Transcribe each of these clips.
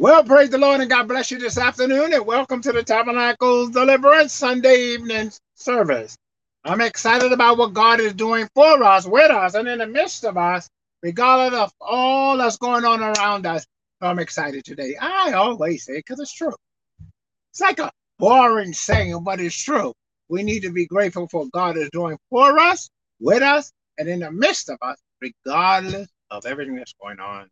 Well, praise the Lord and God bless you this afternoon and welcome to the Tabernacles Deliverance Sunday evening service. I'm excited about what God is doing for us, with us, and in the midst of us, regardless of all that's going on around us. I'm excited today. I always say because it's true. It's like a boring saying, but it's true. We need to be grateful for what God is doing for us, with us, and in the midst of us, regardless of everything that's going on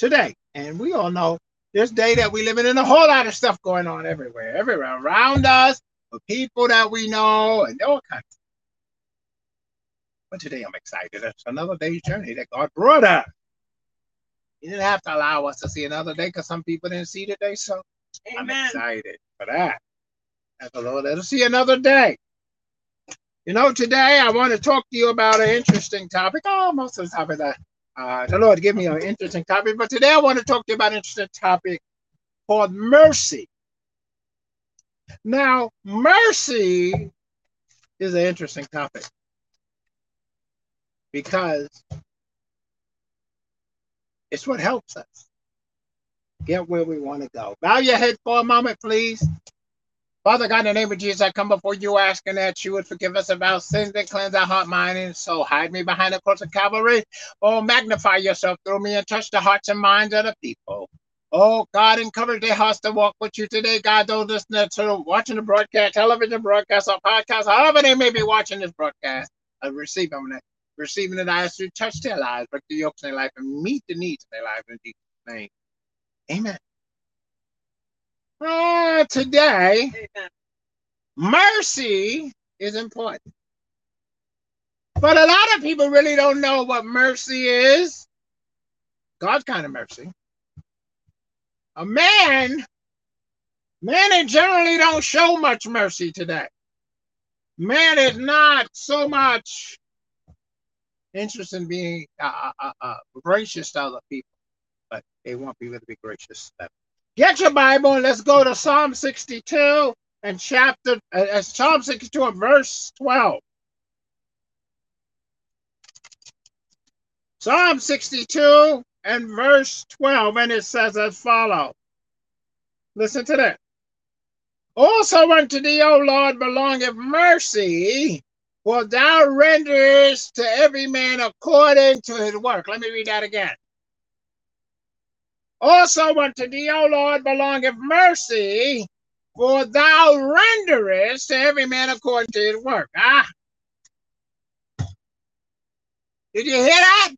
today. And we all know this day that we living in a whole lot of stuff going on everywhere, everywhere around us, with people that we know, and all kinds. But today I'm excited. It's another day's journey that God brought us. He didn't have to allow us to see another day because some people didn't see today. So Amen. I'm excited for that. As the Lord let us see another day. You know, today I want to talk to you about an interesting topic. Oh, most of the topic that uh, the Lord give me an interesting topic, but today I want to talk to you about an interesting topic called mercy. Now, mercy is an interesting topic because it's what helps us get where we want to go. Bow your head for a moment, please. Father God, in the name of Jesus, I come before you asking that you would forgive us of our sins and cleanse our heart, mind, and soul. Hide me behind the cross of Calvary. Oh, magnify yourself through me and touch the hearts and minds of the people. Oh, God, encourage their hearts to walk with you today. God, those listening to watching the broadcast, television broadcast, or podcast, however they may be watching this broadcast, uh, I receive them, receiving it. I ask you to touch their lives, break the yokes in their life, and meet the needs of their life in Jesus' name. Amen. Uh, today, mercy is important. But a lot of people really don't know what mercy is. God's kind of mercy. A man, men generally don't show much mercy today. Man is not so much interested in being uh, uh, uh, gracious to other people, but they want people to be gracious to them. Get your Bible and let's go to Psalm 62 and chapter, uh, Psalm 62 and verse 12. Psalm 62 and verse 12, and it says as follows. Listen to that. Also unto thee, O Lord, belongeth mercy, for thou renderest to every man according to his work. Let me read that again. Also unto thee, O Lord, belongeth mercy, for thou renderest to every man according to his work. Ah. Did you hear that?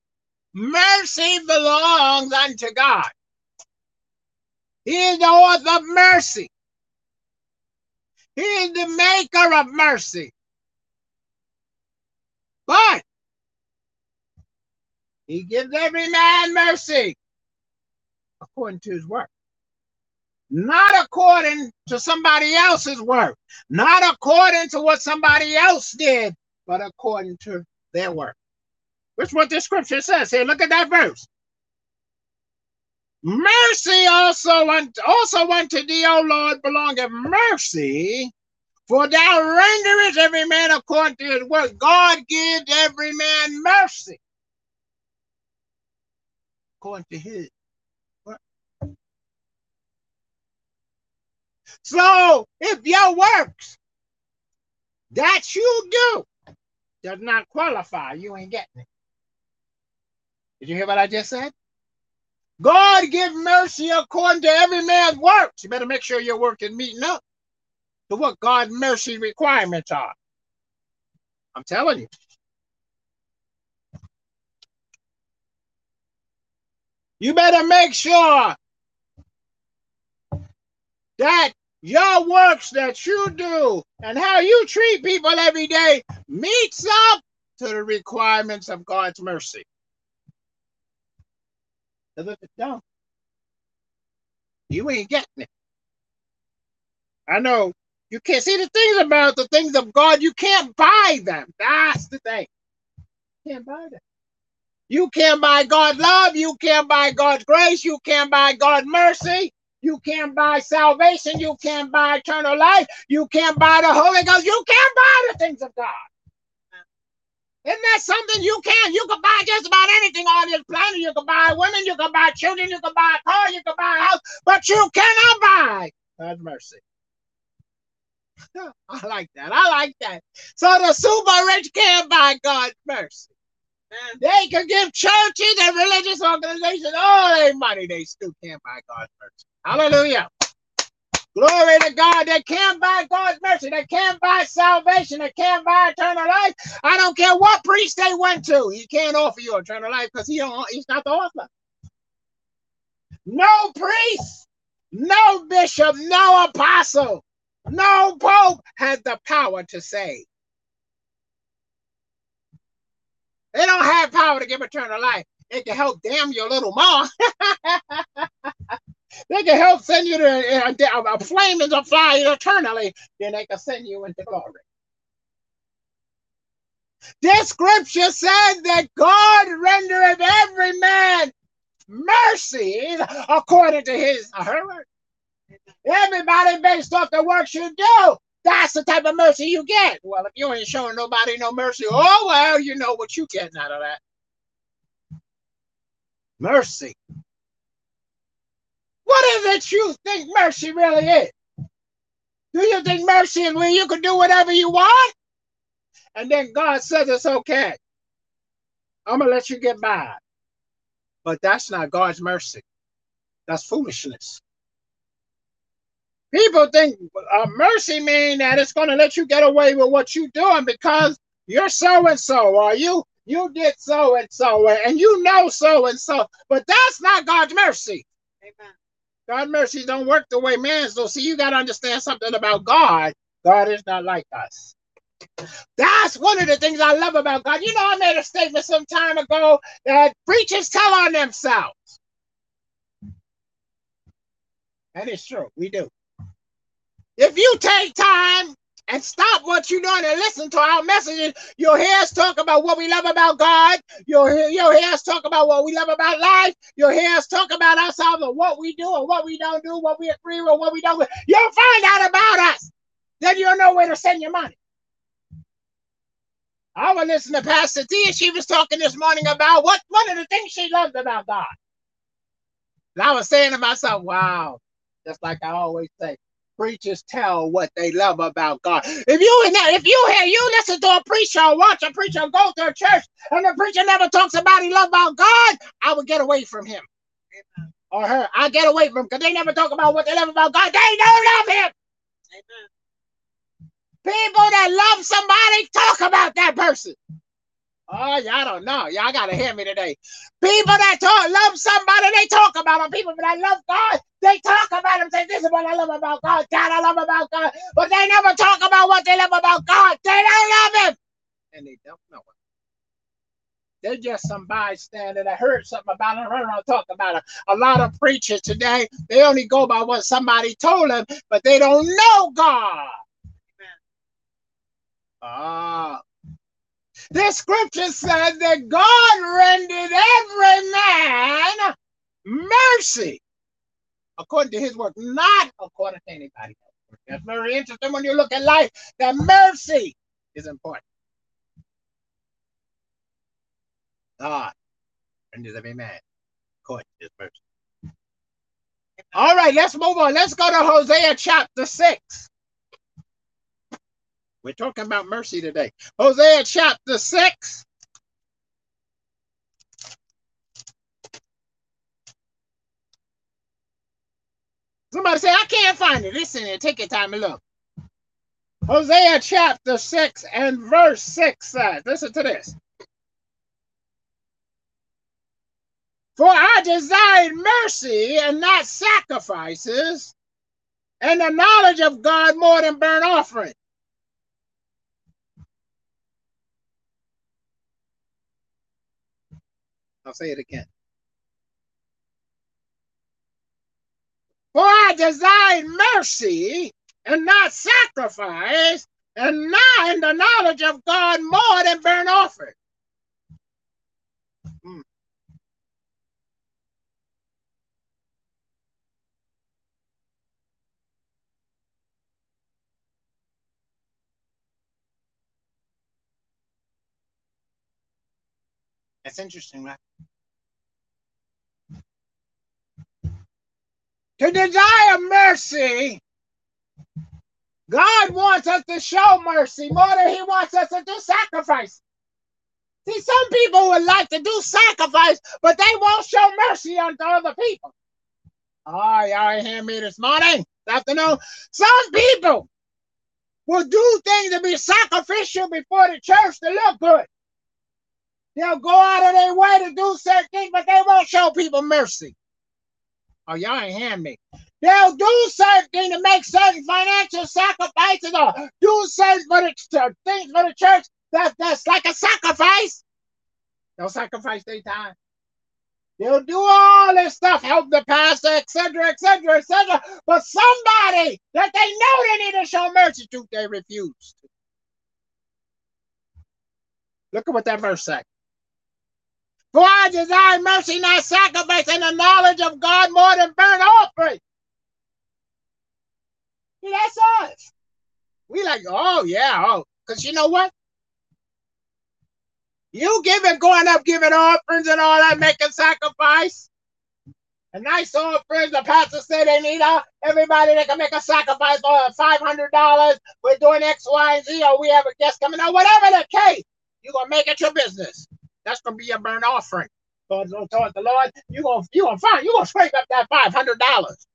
Mercy belongs unto God. He is the author of mercy. He is the maker of mercy. But he gives every man mercy according to his work. Not according to somebody else's work, not according to what somebody else did, but according to their work. Which what the scripture says here. Look at that verse. Mercy also unto, also unto thee, O Lord, belongeth mercy, for thou renderest every man according to his work. God gives every man mercy according to his So if your works that you do does not qualify, you ain't getting it. Did you hear what I just said? God give mercy according to every man's works. You better make sure your work is meeting up to what God's mercy requirements are. I'm telling you. You better make sure that your works that you do and how you treat people every day meets up to the requirements of God's mercy. If it don't, you ain't getting it. I know you can't see the things about the things of God, you can't buy them. That's the thing. You can't buy them. You can't buy God's love, you can't buy God's grace, you can't buy God's mercy, you can't buy salvation. You can't buy eternal life. You can't buy the Holy Ghost. You can't buy the things of God. Isn't that something you can? You can buy just about anything on this planet. You can buy women, you can buy children, you can buy a car, you can buy a house, but you cannot buy. God's mercy. I like that. I like that. So the super rich can't buy God's mercy. And they can give churches and religious organizations all their money. They still can't buy God's mercy. Hallelujah. Glory to God. They can't buy God's mercy. They can't buy salvation. They can't buy eternal life. I don't care what priest they went to. He can't offer you eternal life because he don't, he's not the author. No priest, no bishop, no apostle, no pope has the power to save. They don't have power to give eternal life. They can help damn your little mom. they can help send you to a, a, a flame into fire eternally. Then they can send you into glory. This scripture says that God rendereth every man mercy according to his her. Everybody based off the works you do. That's the type of mercy you get. Well, if you ain't showing nobody no mercy, oh well, you know what you getting out of that. Mercy. What is it you think mercy really is? Do you think mercy is where you can do whatever you want? And then God says it's okay. I'm gonna let you get by. But that's not God's mercy. That's foolishness. People think uh, mercy means that it's going to let you get away with what you're doing because you're so and so, or you you did so and so, and you know so and so. But that's not God's mercy. Amen. God's mercies don't work the way man's do. See, you got to understand something about God. God is not like us. That's one of the things I love about God. You know, I made a statement some time ago that preachers tell on themselves. And it's true, we do. If you take time and stop what you're doing and listen to our messages, you'll hear us talk about what we love about God. You'll hear, us talk about what we love about life. You'll hear us talk about ourselves and what we do and what we don't do, what we agree with, what we don't. You'll find out about us. Then you'll know where to send your money. I was listening to Pastor T, she was talking this morning about what one of the things she loved about God. And I was saying to myself, wow, just like I always say, preachers tell what they love about God. If you if you hear you listen to a preacher or watch a preacher go to a church and the preacher never talks about he love about God, I would get away from him. Amen. Or her. I get away from because they never talk about what they love about God. They don't love him. Amen. People that love somebody talk about that person. Oh, y'all don't know. Y'all gotta hear me today. People that talk love somebody, they talk about them. People that love God, they talk about them. Say, this is what I love about God. God, I love about God. But they never talk about what they love about God. They don't love him. And they don't know it. They're just some bystander that heard something about it, I run around talk about it. A lot of preachers today, they only go by what somebody told them, but they don't know God. Ah. The scripture says that God rendered every man mercy according to his work, not according to anybody else. That's mm-hmm. very interesting when you look at life, that mercy is important. God renders every man according to his mercy. All right, let's move on. Let's go to Hosea chapter 6. We're talking about mercy today. Hosea chapter 6. Somebody say, I can't find it. Listen and take your time and look. Hosea chapter 6 and verse 6 says, listen to this. For I desired mercy and not sacrifices, and the knowledge of God more than burnt offering. I'll say it again. For I desire mercy and not sacrifice, and not in the knowledge of God more than burnt offering. That's interesting, right? to desire mercy, God wants us to show mercy more than He wants us to do sacrifice. See, some people would like to do sacrifice, but they won't show mercy unto other people. Oh, y'all hear me this morning, this afternoon. Some people will do things to be sacrificial before the church to look good. They'll go out of their way to do certain things, but they won't show people mercy. Oh, y'all ain't hearing me. They'll do certain things to make certain financial sacrifices or do certain for the, uh, things for the church that, that's like a sacrifice. They'll sacrifice their time. They'll do all this stuff, help the pastor, etc., etc., etc. But somebody that they know they need to show mercy to, they refuse. Look at what that verse says. For I desire mercy, not sacrifice, and the knowledge of God more than burnt offering. See, that's us. We like, oh yeah, oh, because you know what? You giving, going up, giving offerings and all that, making sacrifice. A nice offerings. The pastor said they need uh, everybody that can make a sacrifice for five hundred dollars. We're doing X, Y, and Z, or we have a guest coming out. Whatever the case, you're gonna make it your business. That's gonna be your burnt offering. Towards, towards the Lord, you're gonna you gonna find you're gonna scrape up that five hundred dollars.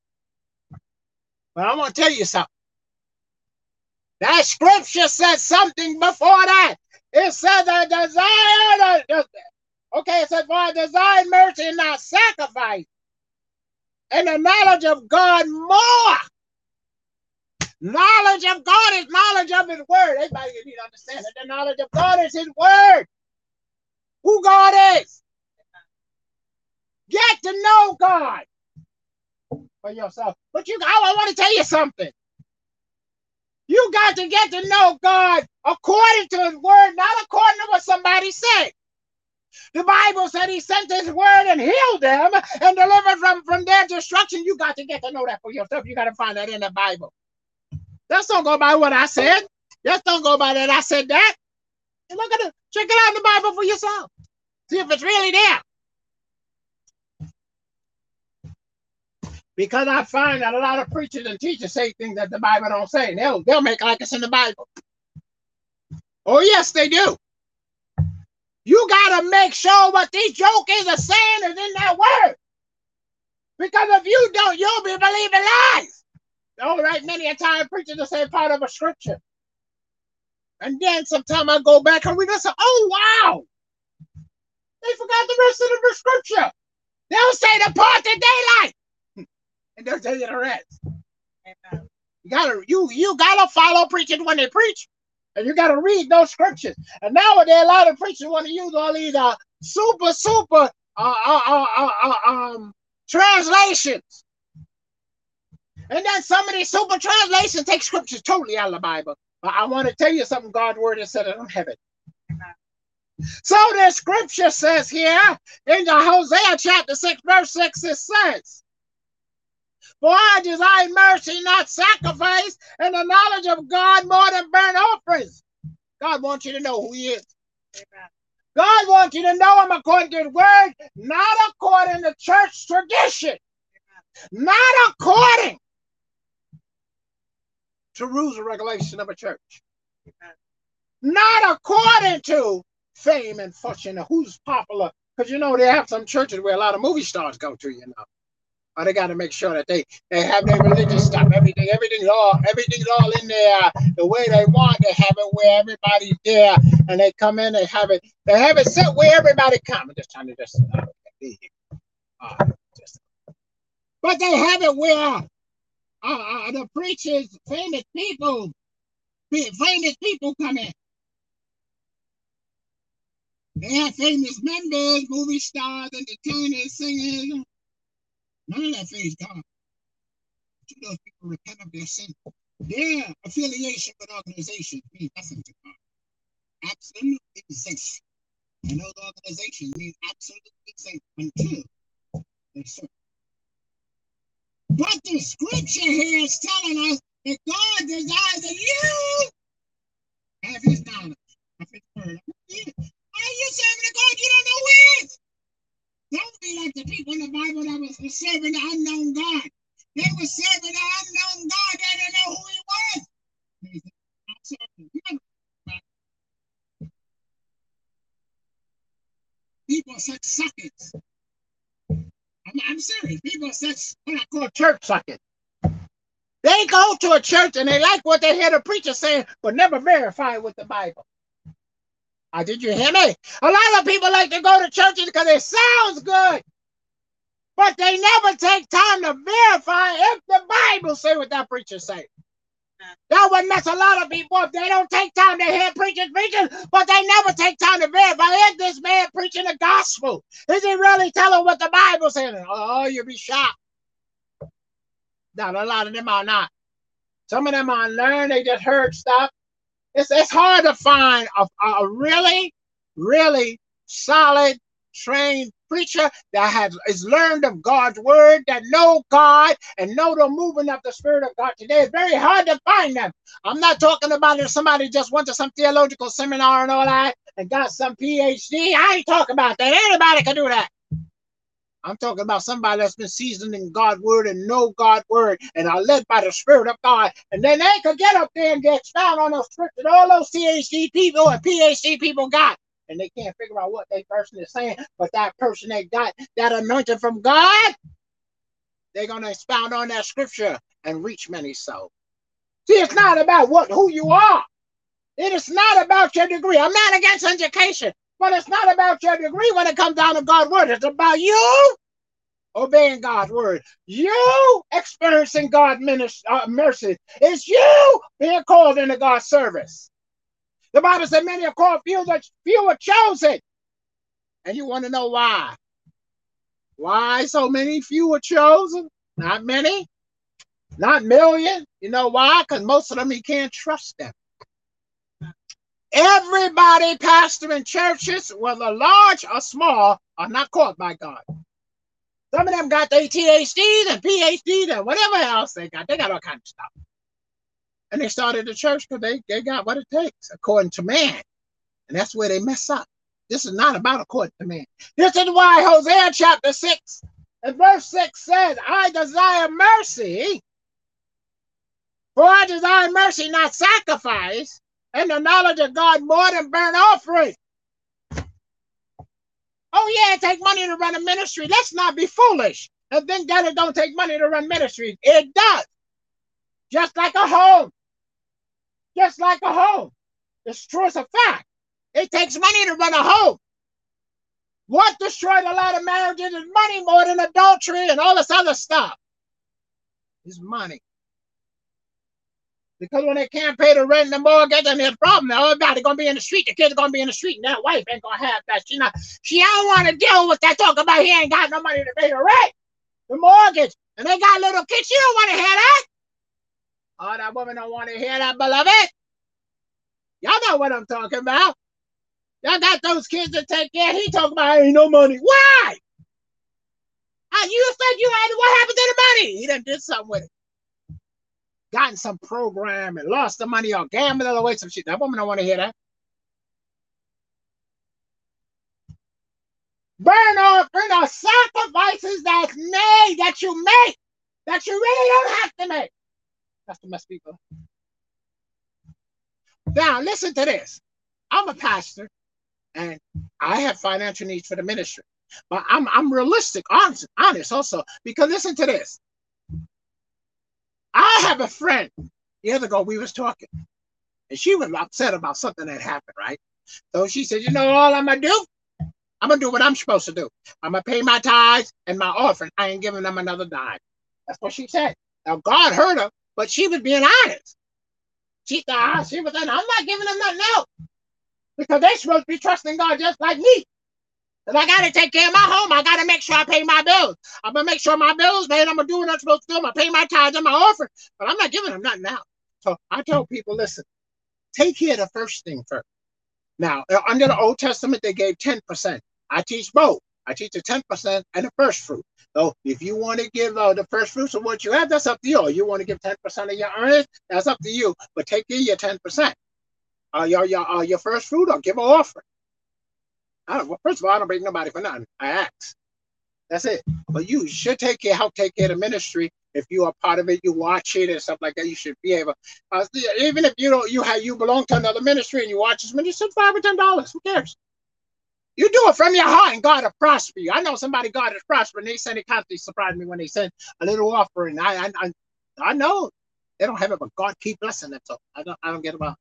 But I'm gonna tell you something. That scripture says something before that. It says a desire. Okay, it says for I desire mercy and not sacrifice, and the knowledge of God more. Knowledge of God is knowledge of His Word. Everybody need to understand that the knowledge of God is His Word who God is. Get to know God for yourself. But you, I, I want to tell you something. You got to get to know God according to His word, not according to what somebody said. The Bible said He sent His word and healed them and delivered from, from their destruction. You got to get to know that for yourself. You got to find that in the Bible. Just don't go by what I said. Just don't go by that I said that. Look at it. Check it out in the Bible for yourself. See if it's really there. Because I find that a lot of preachers and teachers say things that the Bible don't say. They'll they'll make like it's in the Bible. Oh yes, they do. You gotta make sure what these jokers are saying is in that word. Because if you don't, you'll be believing lies. All right, many a time preachers will say part of a scripture. And then sometime I go back and read and say, oh wow, they forgot the rest of the scripture. They'll say the part that they like, and they'll tell you the rest. You gotta you you gotta follow preachers when they preach, and you gotta read those scriptures. And nowadays, a lot of preachers want to use all these uh, super super uh, uh, uh, uh, uh, um translations. And then some of these super translations take scriptures totally out of the Bible. But I want to tell you something God's word has said in heaven. So the scripture says here in the Hosea chapter 6, verse 6, it says, For I desire mercy, not sacrifice, and the knowledge of God more than burnt offerings. God wants you to know who He is. Amen. God wants you to know Him according to His word, not according to church tradition, Amen. not according to rules and regulation of a church, not according to fame and fortune, who's popular. Because you know they have some churches where a lot of movie stars go to, you know. But they got to make sure that they they have their religious stuff, everything, everything's all everything's all in there the way they want. They have it where everybody's there, and they come in, they have it, they have it set where everybody comes. Just trying to just, uh, uh, just but they have it where uh, uh, the preachers, famous people, famous people come in. They have famous members, movie stars, entertainers, singers. None of that faze God. To those people repent of their sin. Their affiliation with organizations means nothing to God. Absolutely safe. And those organizations mean absolutely safe until they serve. But the scripture here is telling us that God desires that you have his knowledge of his word. Are you serving a God you don't know who is? Don't be like the people in the Bible that was serving the unknown God. They were serving an unknown God. They didn't know who he was. People are such suckers. I'm, I'm serious. People such what I call church suckers. They go to a church and they like what they hear the preacher saying, but never verify it with the Bible. Uh, did you hear me? A lot of people like to go to churches because it sounds good, but they never take time to verify if the Bible say what that preacher say. That would mess a lot of people up. They don't take time to hear preachers preaching, but they never take time to verify is this man preaching the gospel? Is he really telling what the Bible says? Oh, you'll be shocked. Not a lot of them are not. Some of them are learned, they just heard stuff. It's, it's hard to find a, a really, really solid, trained preacher that has is learned of God's word, that know God and know the movement of the Spirit of God today. It's very hard to find them. I'm not talking about if somebody just went to some theological seminar and all that and got some PhD. I ain't talking about that. Anybody can do that. I'm talking about somebody that's been seasoned in God's word and know God's word and are led by the Spirit of God. And then they could get up there and get expound on those scriptures all those PhD people and PhD people got and they can't figure out what that person is saying, but that person that got that anointing from God, they're gonna expound on that scripture and reach many souls. See, it's not about what who you are. It is not about your degree. I'm not against education, but it's not about your degree when it comes down to God's word. It's about you obeying God's word. You experiencing God's uh, mercy. It's you being called into God's service. The Bible said many are called, few are, few are chosen. And you want to know why? Why so many few are chosen? Not many, not million. You know why? Because most of them you can't trust them. Everybody pastoring churches, whether large or small, are not caught by God. Some of them got their THDs and PhDs and whatever else they got. They got all kinds of stuff. And they started the church because they, they got what it takes according to man. And that's where they mess up. This is not about according to man. This is why Hosea chapter 6 and verse 6 says, I desire mercy, for I desire mercy, not sacrifice, and the knowledge of God more than burnt offering. Oh, yeah, it takes money to run a ministry. Let's not be foolish and think that it don't take money to run ministries. It does. Just like a home just like a home. It's true, it's a fact. It takes money to run a home. What destroyed a lot of marriages is money more than adultery and all this other stuff. Is money. Because when they can't pay the rent the mortgage, and there's a problem. They're gonna be in the street. The kids are gonna be in the street, and that wife ain't gonna have that. She not. She don't want to deal with that. Talk about he ain't got no money to pay the rent, the mortgage, and they got little kids. She don't want to hear that. Oh, that woman don't want to hear that, beloved. Y'all know what I'm talking about. Y'all got those kids to take care. He talking about ain't no money. Why? Ah, you said you had what happened to the money? He done did something with it. Gotten some program and lost the money or gambled away some shit. That woman don't want to hear that. Burn offering are sacrifices that's made, that you make, that you really don't have to make. That's the mess people. Now, listen to this. I'm a pastor and I have financial needs for the ministry. But I'm I'm realistic, honest, honest also, because listen to this. I have a friend. The other ago, we was talking, and she was upset about something that happened, right? So she said, "You know, all I'm gonna do, I'm gonna do what I'm supposed to do. I'm gonna pay my tithes and my offering. I ain't giving them another dime." That's what she said. Now God heard her, but she was being honest. She thought she was saying, I'm not giving them nothing else. Because they're supposed to be trusting God just like me. Because I got to take care of my home. I got to make sure I pay my bills. I'm going to make sure my bills paid. I'm going to do what I'm supposed to do. I'm to pay my tithes and my offering. But I'm not giving them nothing out. So I tell people, listen, take care of the first thing first. Now, uh, under the Old Testament, they gave 10%. I teach both. I teach the 10% and the first fruit. So if you want to give uh, the first fruits of what you have, that's up to you. You want to give 10% of your earnings, that's up to you. But take in your 10%. Uh, your, your, uh, your first fruit or give an offering. I don't, well, first of all, I don't bring nobody for nothing. I ask. That's it. But you should take care, help take care of the ministry if you are part of it, you watch it and stuff like that. You should be able. Uh, even if you don't, you have you belong to another ministry and you watch this ministry, five or ten dollars. Who cares? You do it from your heart, and God will prosper you. I know somebody God has prospered, and they send it constantly surprised me when they send a little offering. I, I, I know they don't have it, but God keep blessing them. So I don't, I don't get about.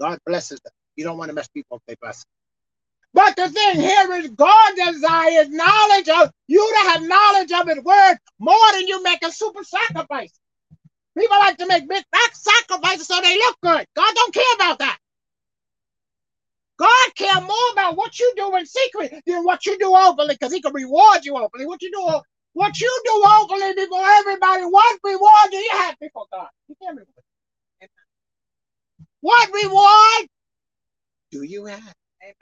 God blesses them. You don't want to mess people up. They bless. But the thing here is God desires knowledge of you to have knowledge of His word more than you make a super sacrifice. People like to make big sacrifices so they look good. God don't care about that. God care more about what you do in secret than what you do openly, because He can reward you openly. What you do, what you do openly before everybody, what reward do you have before God? What reward do you have? Amen.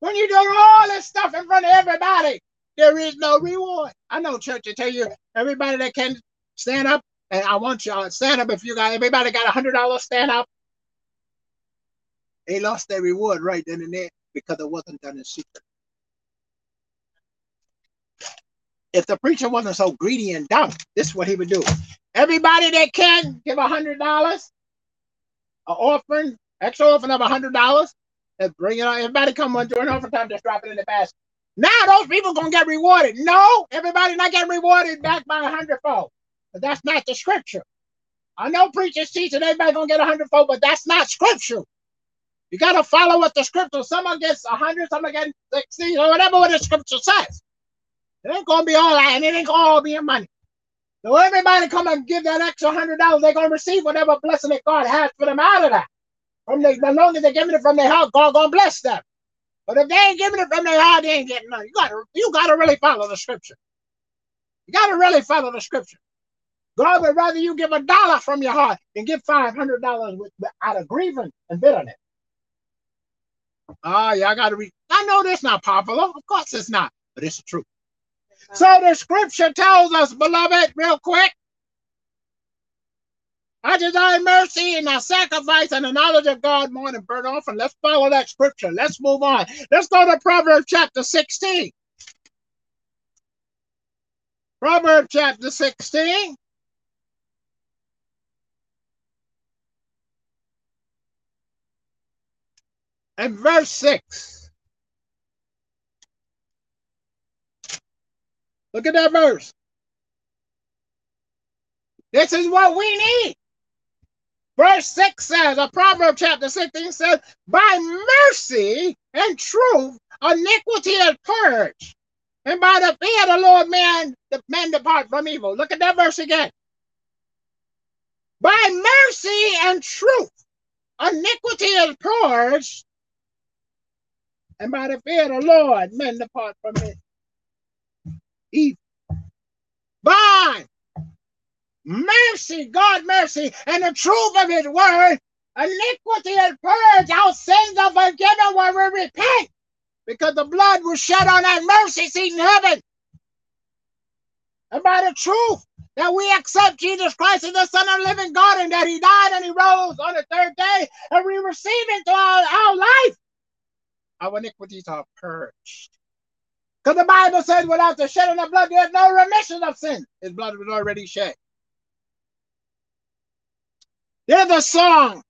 When you do all this stuff in front of everybody, there is no reward. I know church to tell you everybody that can stand up, and I want y'all to stand up if you got everybody got a hundred dollars stand up they lost their reward right then and there because it wasn't done in secret. If the preacher wasn't so greedy and dumb, this is what he would do. Everybody that can give a hundred dollars, an offering, extra offering of a hundred dollars, and bring it on. Everybody come on during time just drop it in the basket. Now those people gonna get rewarded. No, everybody not getting rewarded back by a hundredfold. But that's not the scripture. I know preachers teach teaching everybody gonna get a hundredfold, but that's not scripture. You got to follow what the scripture. Someone gets 100, someone gets 60, or whatever what the scripture says. It ain't going to be all that, and it ain't going to all be in money. So everybody come and give that extra hundred dollars, they're going to receive whatever blessing that God has for them out of that. From the, as long as they're giving it from their heart, God gonna bless them. But if they ain't giving it from their heart, they ain't getting nothing. You gotta, you gotta really follow the scripture. You gotta really follow the scripture. God would rather you give a dollar from your heart than give five hundred dollars out of grievance and bitterness. Ah, yeah, I got to read. I know that's not popular. Of course it's not, but it's the truth. So the scripture tells us, beloved, real quick. I desire mercy and I sacrifice and the knowledge of God more than burnt offering. Let's follow that scripture. Let's move on. Let's go to Proverbs chapter 16. Proverbs chapter 16. And verse 6. Look at that verse. This is what we need. Verse 6 says, a proverb chapter 16 says, By mercy and truth, iniquity is purged. And by the fear of the Lord, man, the man depart from evil. Look at that verse again. By mercy and truth, iniquity is purged, and by the fear of the Lord, men depart from it. Evil. By mercy, God mercy, and the truth of his word, iniquity and purged, our sins are forgiven when we repent, because the blood was shed on that mercy seat in heaven. And by the truth that we accept Jesus Christ as the Son of the living God, and that he died and he rose on the third day, and we receive into our, our life our iniquities are purged. Because the Bible says, without the shedding of blood, there's no remission of sin. His blood was already shed. There's a song.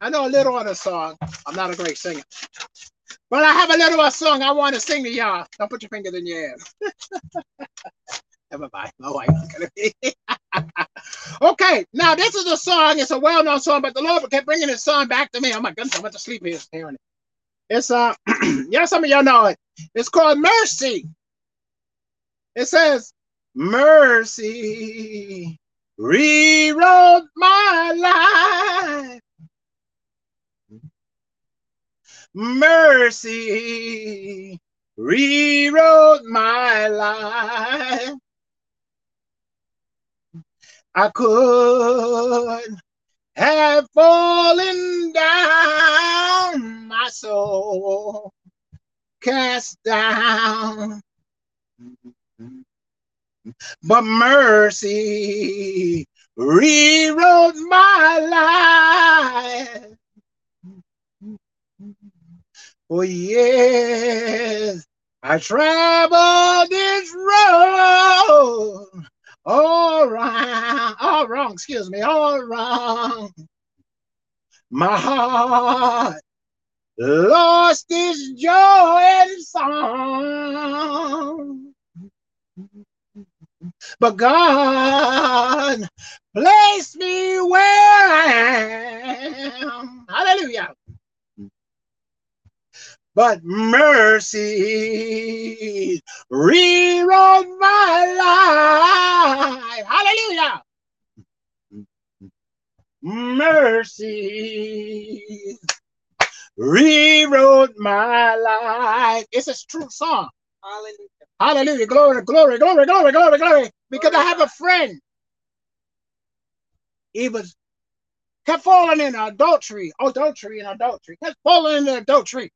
I know a little of the song. I'm not a great singer. But I have a little a song I want to sing to y'all. Don't put your fingers in your ass. Never mind. My wife going to be. okay, now this is a song. It's a well known song, but the Lord kept bringing this song back to me. Oh my goodness, I went to sleep here hearing it. It's uh yeah, some of y'all know it. It's called mercy. It says, Mercy rewrote my life. Mercy rewrote my life. I could have fallen down, my soul cast down. But mercy rewrote my life. For yes, I traveled this road all wrong, all wrong, excuse me, all wrong. My heart lost its joy and song. But God placed me where I am. Hallelujah. But mercy rewrote my life. Hallelujah. Mercy rewrote my life. It's a true song. Hallelujah. Hallelujah. Glory, glory, glory, glory, glory, glory. Because I have a friend. He was kept falling in adultery, adultery, and adultery. Kept falling in adultery.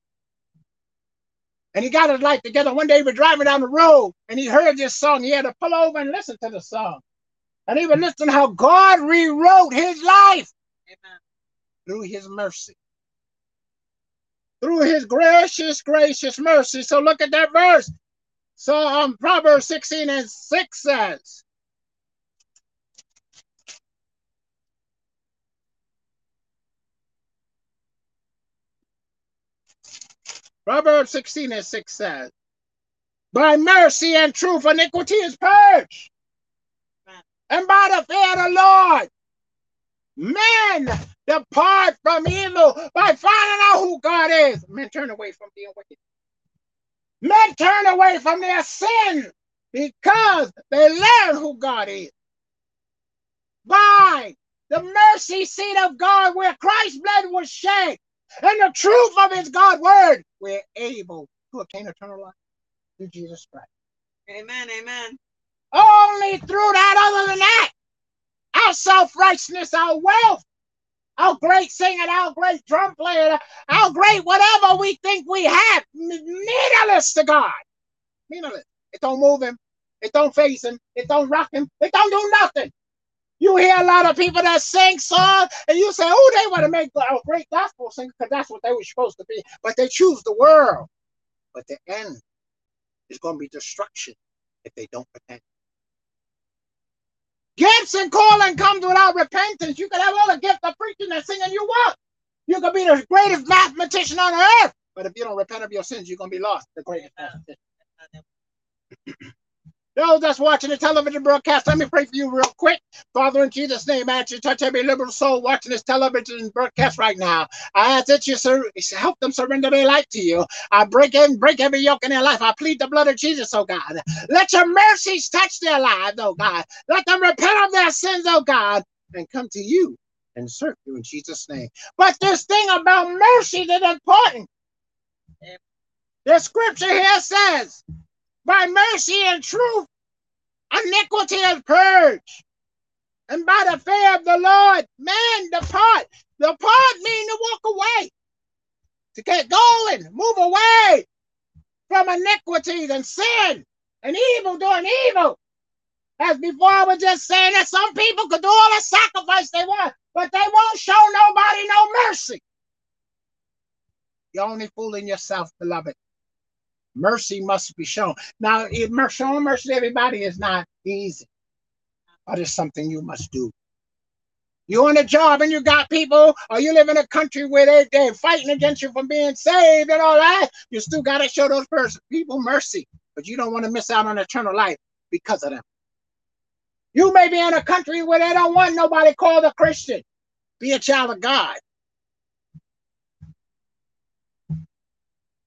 And he got his life together. One day he was driving down the road and he heard this song. He had to pull over and listen to the song. And he was listening how God rewrote his life Amen. through his mercy. Through his gracious, gracious mercy. So look at that verse. So um, Proverbs 16 and 6 says, Proverbs 16 and 6 says, By mercy and truth iniquity is purged, and by the fear of the Lord, men depart from evil by finding out who God is. Men turn away from being wicked. Men turn away from their sin because they learn who God is. By the mercy seat of God, where Christ's blood was shed, and the truth of his God word, we're able to obtain eternal life through Jesus Christ. Amen. Amen. Only through that, other than that, our self righteousness, our wealth, our great singing, our great drum player, our great whatever we think we have, meaningless to God. Meaningless. It don't move him. It don't face him. It don't rock him. It don't do nothing. You hear a lot of people that sing songs, and you say, "Oh, they want to make a uh, great gospel singer because that's what they were supposed to be." But they choose the world. But the end is going to be destruction if they don't repent. Gifts and calling comes without repentance. You can have all the gift of preaching and singing you want. You can be the greatest mathematician on earth, but if you don't repent of your sins, you're going to be lost. The greatest mathematician. Those that's watching the television broadcast, let me pray for you real quick. Father, in Jesus' name, I ask you to touch every liberal soul watching this television broadcast right now. I ask that you sur- help them surrender their life to you. I break in, break every yoke in their life. I plead the blood of Jesus, oh God. Let your mercies touch their lives, oh God. Let them repent of their sins, oh God, and come to you and serve you in Jesus' name. But this thing about mercy is important. The scripture here says, by mercy and truth, iniquity is purged. And by the fear of the Lord, man depart. Depart mean to walk away, to get going, move away from iniquities and sin and evil doing evil. As before, I was just saying that some people could do all the sacrifice they want, but they won't show nobody no mercy. You're only fooling yourself, beloved. Mercy must be shown. Now, showing mercy to everybody is not easy, but it's something you must do. You on a job and you got people, or you live in a country where they, they're fighting against you for being saved and all that, you still got to show those people mercy, but you don't want to miss out on eternal life because of them. You may be in a country where they don't want nobody called a Christian. Be a child of God.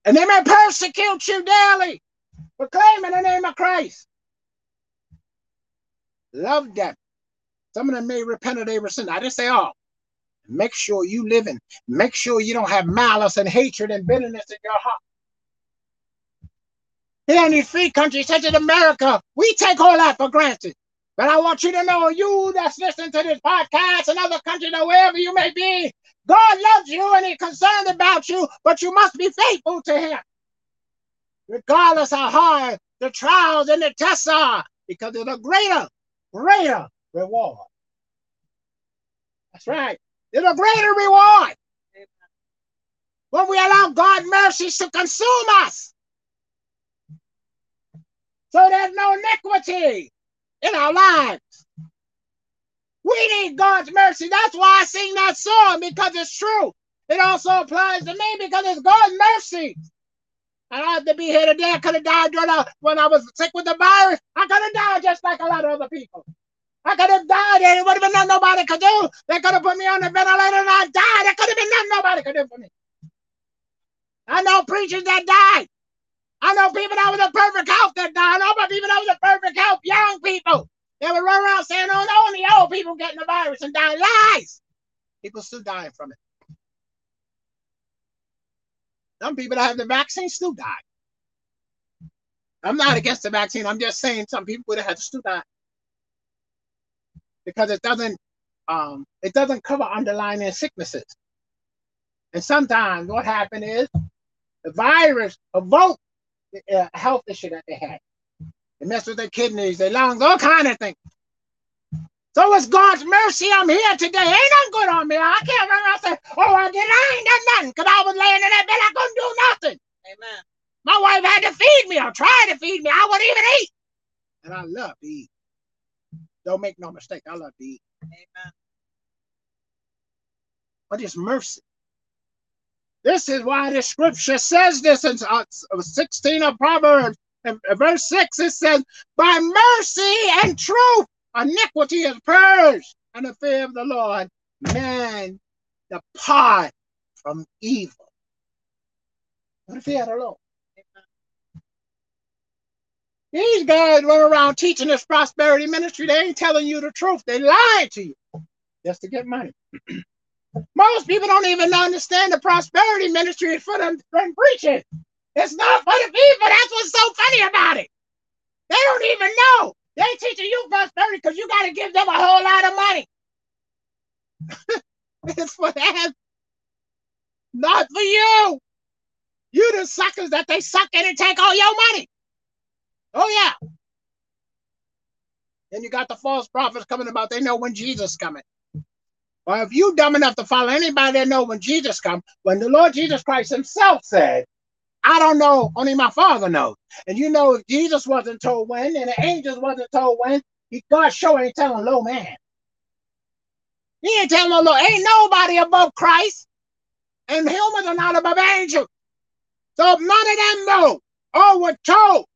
And they may persecute you daily for claiming the name of Christ. Love them. Some of them may repent of their sin. I didn't say all. Make sure you live in. Make sure you don't have malice and hatred and bitterness in your heart. Here in these free countries such as America, we take all that for granted. But I want you to know, you that's listening to this podcast and other countries wherever you may be, God loves you and He's concerned about you, but you must be faithful to Him. Regardless how hard the trials and the tests are, because there's a greater, greater reward. That's right. There's a greater reward. When we allow God's mercies to consume us. So there's no iniquity in our lives. We need God's mercy. That's why I sing that song because it's true. It also applies to me because it's God's mercy. I don't have to be here today. I could have died when I was sick with the virus. I could have died just like a lot of other people. I could have died and it would have been nothing nobody could do. They could have put me on the ventilator and I died. It could have been nothing nobody could do for me. I know preachers that died. I know people that was a perfect health that died. I know people that was a perfect health, young people. They would run around saying, oh, no, only old people getting the virus and dying. Lies. People still dying from it. Some people that have the vaccine still die. I'm not against the vaccine. I'm just saying some people would have still die. Because it doesn't um, it doesn't cover underlying sicknesses. And sometimes what happened is the virus evoked the uh, health issue that they had. It messed with their kidneys, their lungs, all kind of things. So it's God's mercy I'm here today. Ain't nothing good on me. I can't run and say, oh, I did I ain't done nothing because I was laying in that bed. I couldn't do nothing. Amen. My wife had to feed me or try to feed me. I wouldn't even eat. And I love to eat. Don't make no mistake. I love to eat. Amen. But it's mercy. This is why the scripture says this in uh, 16 of Proverbs. Verse 6, it says, By mercy and truth, iniquity is purged, and the fear of the Lord, man depart from evil. What if he had a Lord? These guys run around teaching this prosperity ministry. They ain't telling you the truth. They lying to you just to get money. Most people don't even understand the prosperity ministry is for them, them preaching. It's not for the people. That's what's so funny about it. They don't even know. They teaching you prosperity because you got to give them a whole lot of money. it's for them, not for you. You the suckers that they suck in and take all your money. Oh yeah. Then you got the false prophets coming about. They know when Jesus coming. Or if you dumb enough to follow anybody that know when Jesus come, when the Lord Jesus Christ himself said, I don't know, only my father knows. And you know, if Jesus wasn't told when and the angels wasn't told when, he, God sure ain't telling low man. He ain't telling no low, ain't nobody above Christ. And humans are not above angels. So none of them know or were told.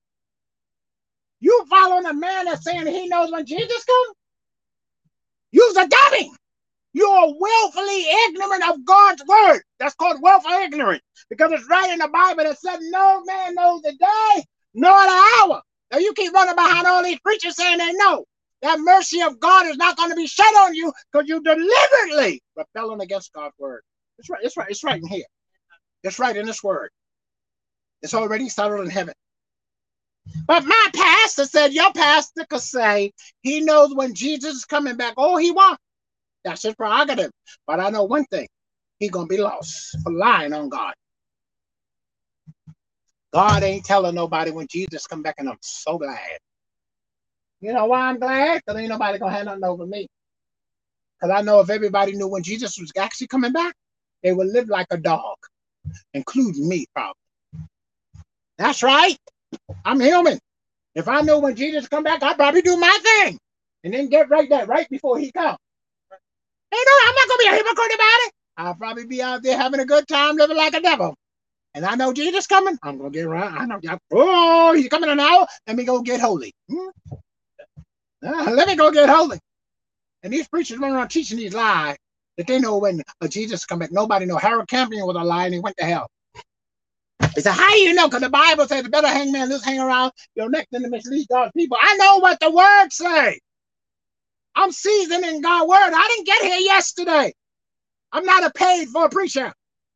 You following a man that's saying he knows when Jesus comes? You's a dummy. You're willfully ignorant of God's word. That's called willful ignorance because it's right in the Bible that said no man knows the day nor the hour. Now you keep running behind all these preachers saying they know. That mercy of God is not going to be shed on you because you deliberately rebelling against God's word. It's right. It's right. It's right in here. It's right in this word. It's already settled in heaven. But my pastor said your pastor could say he knows when Jesus is coming back. Oh, he wants. That's his prerogative. But I know one thing he's going to be lost for lying on God. God ain't telling nobody when Jesus come back, and I'm so glad. You know why I'm glad? Because ain't nobody to have nothing over me. Because I know if everybody knew when Jesus was actually coming back, they would live like a dog, including me, probably. That's right. I'm human. If I knew when Jesus come back, I'd probably do my thing and then get right there right before he comes. Hey, no, I'm not gonna be a hypocrite about it. I'll probably be out there having a good time, living like a devil. And I know Jesus coming. I'm gonna get around. I know. Oh, he's coming an hour. Let me go get holy. Hmm? Uh, let me go get holy. And these preachers run around teaching these lies that they know when Jesus come back. Nobody know. Harold Camping was a lie and he went to hell. He said, How do you know? Because the Bible says the better hangman just hang around your neck than to mislead God's people. I know what the word say. I'm seasoned in God's word. I didn't get here yesterday. I'm not a paid for preacher.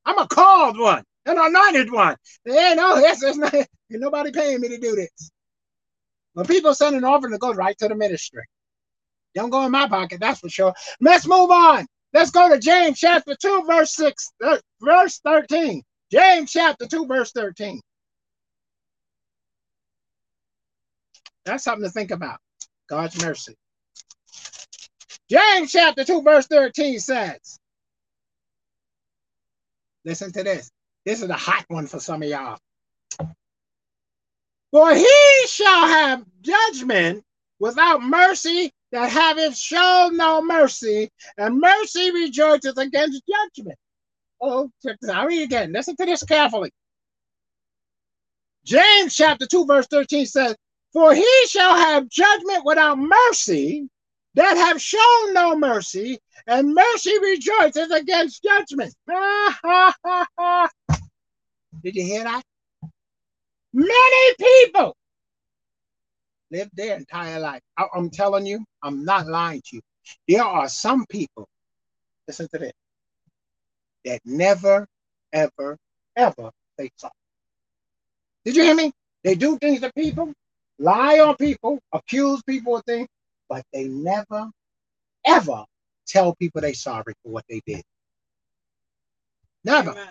I'm a called one, an anointed one. Ain't no, this is not, nobody paying me to do this. When people send an offering, it goes right to the ministry. Don't go in my pocket, that's for sure. Let's move on. Let's go to James chapter 2, verse 6, verse 13. James chapter 2, verse 13. That's something to think about. God's mercy. James chapter 2, verse 13 says, listen to this. This is a hot one for some of y'all. For he shall have judgment without mercy that haveth shown no mercy, and mercy rejoices against judgment. Oh. I'll read again. Listen to this carefully. James chapter 2, verse 13 says, For he shall have judgment without mercy that have shown no mercy, and mercy rejoices against judgment. Did you hear that? Many people live their entire life. I, am telling you, I'm not lying to you. There are some people, listen to this, that never, ever, ever say sorry. Did you hear me? They do things to people, lie on people, accuse people of things, but they never, ever tell people they sorry for what they did. Never. Amen.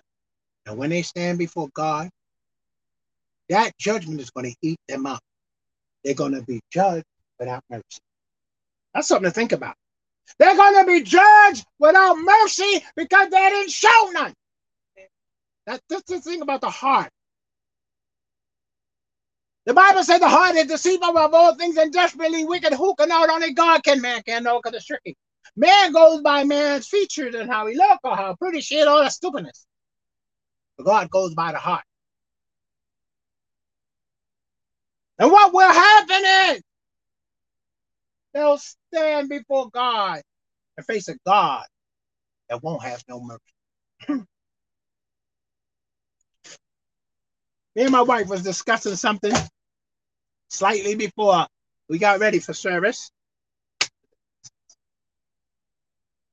And when they stand before God, that judgment is going to eat them up. They're going to be judged without mercy. That's something to think about. They're going to be judged without mercy because they didn't show none. That's just the thing about the heart. The Bible said the heart is deceitful of all things and desperately wicked. Who can know? Only God can. Man can't know because it's tricky. Man goes by man's features and how he look or how pretty shit, all that stupidness. But God goes by the heart. And what will happen is they'll stand before God and face a God that won't have no mercy. Me and my wife was discussing something slightly before we got ready for service.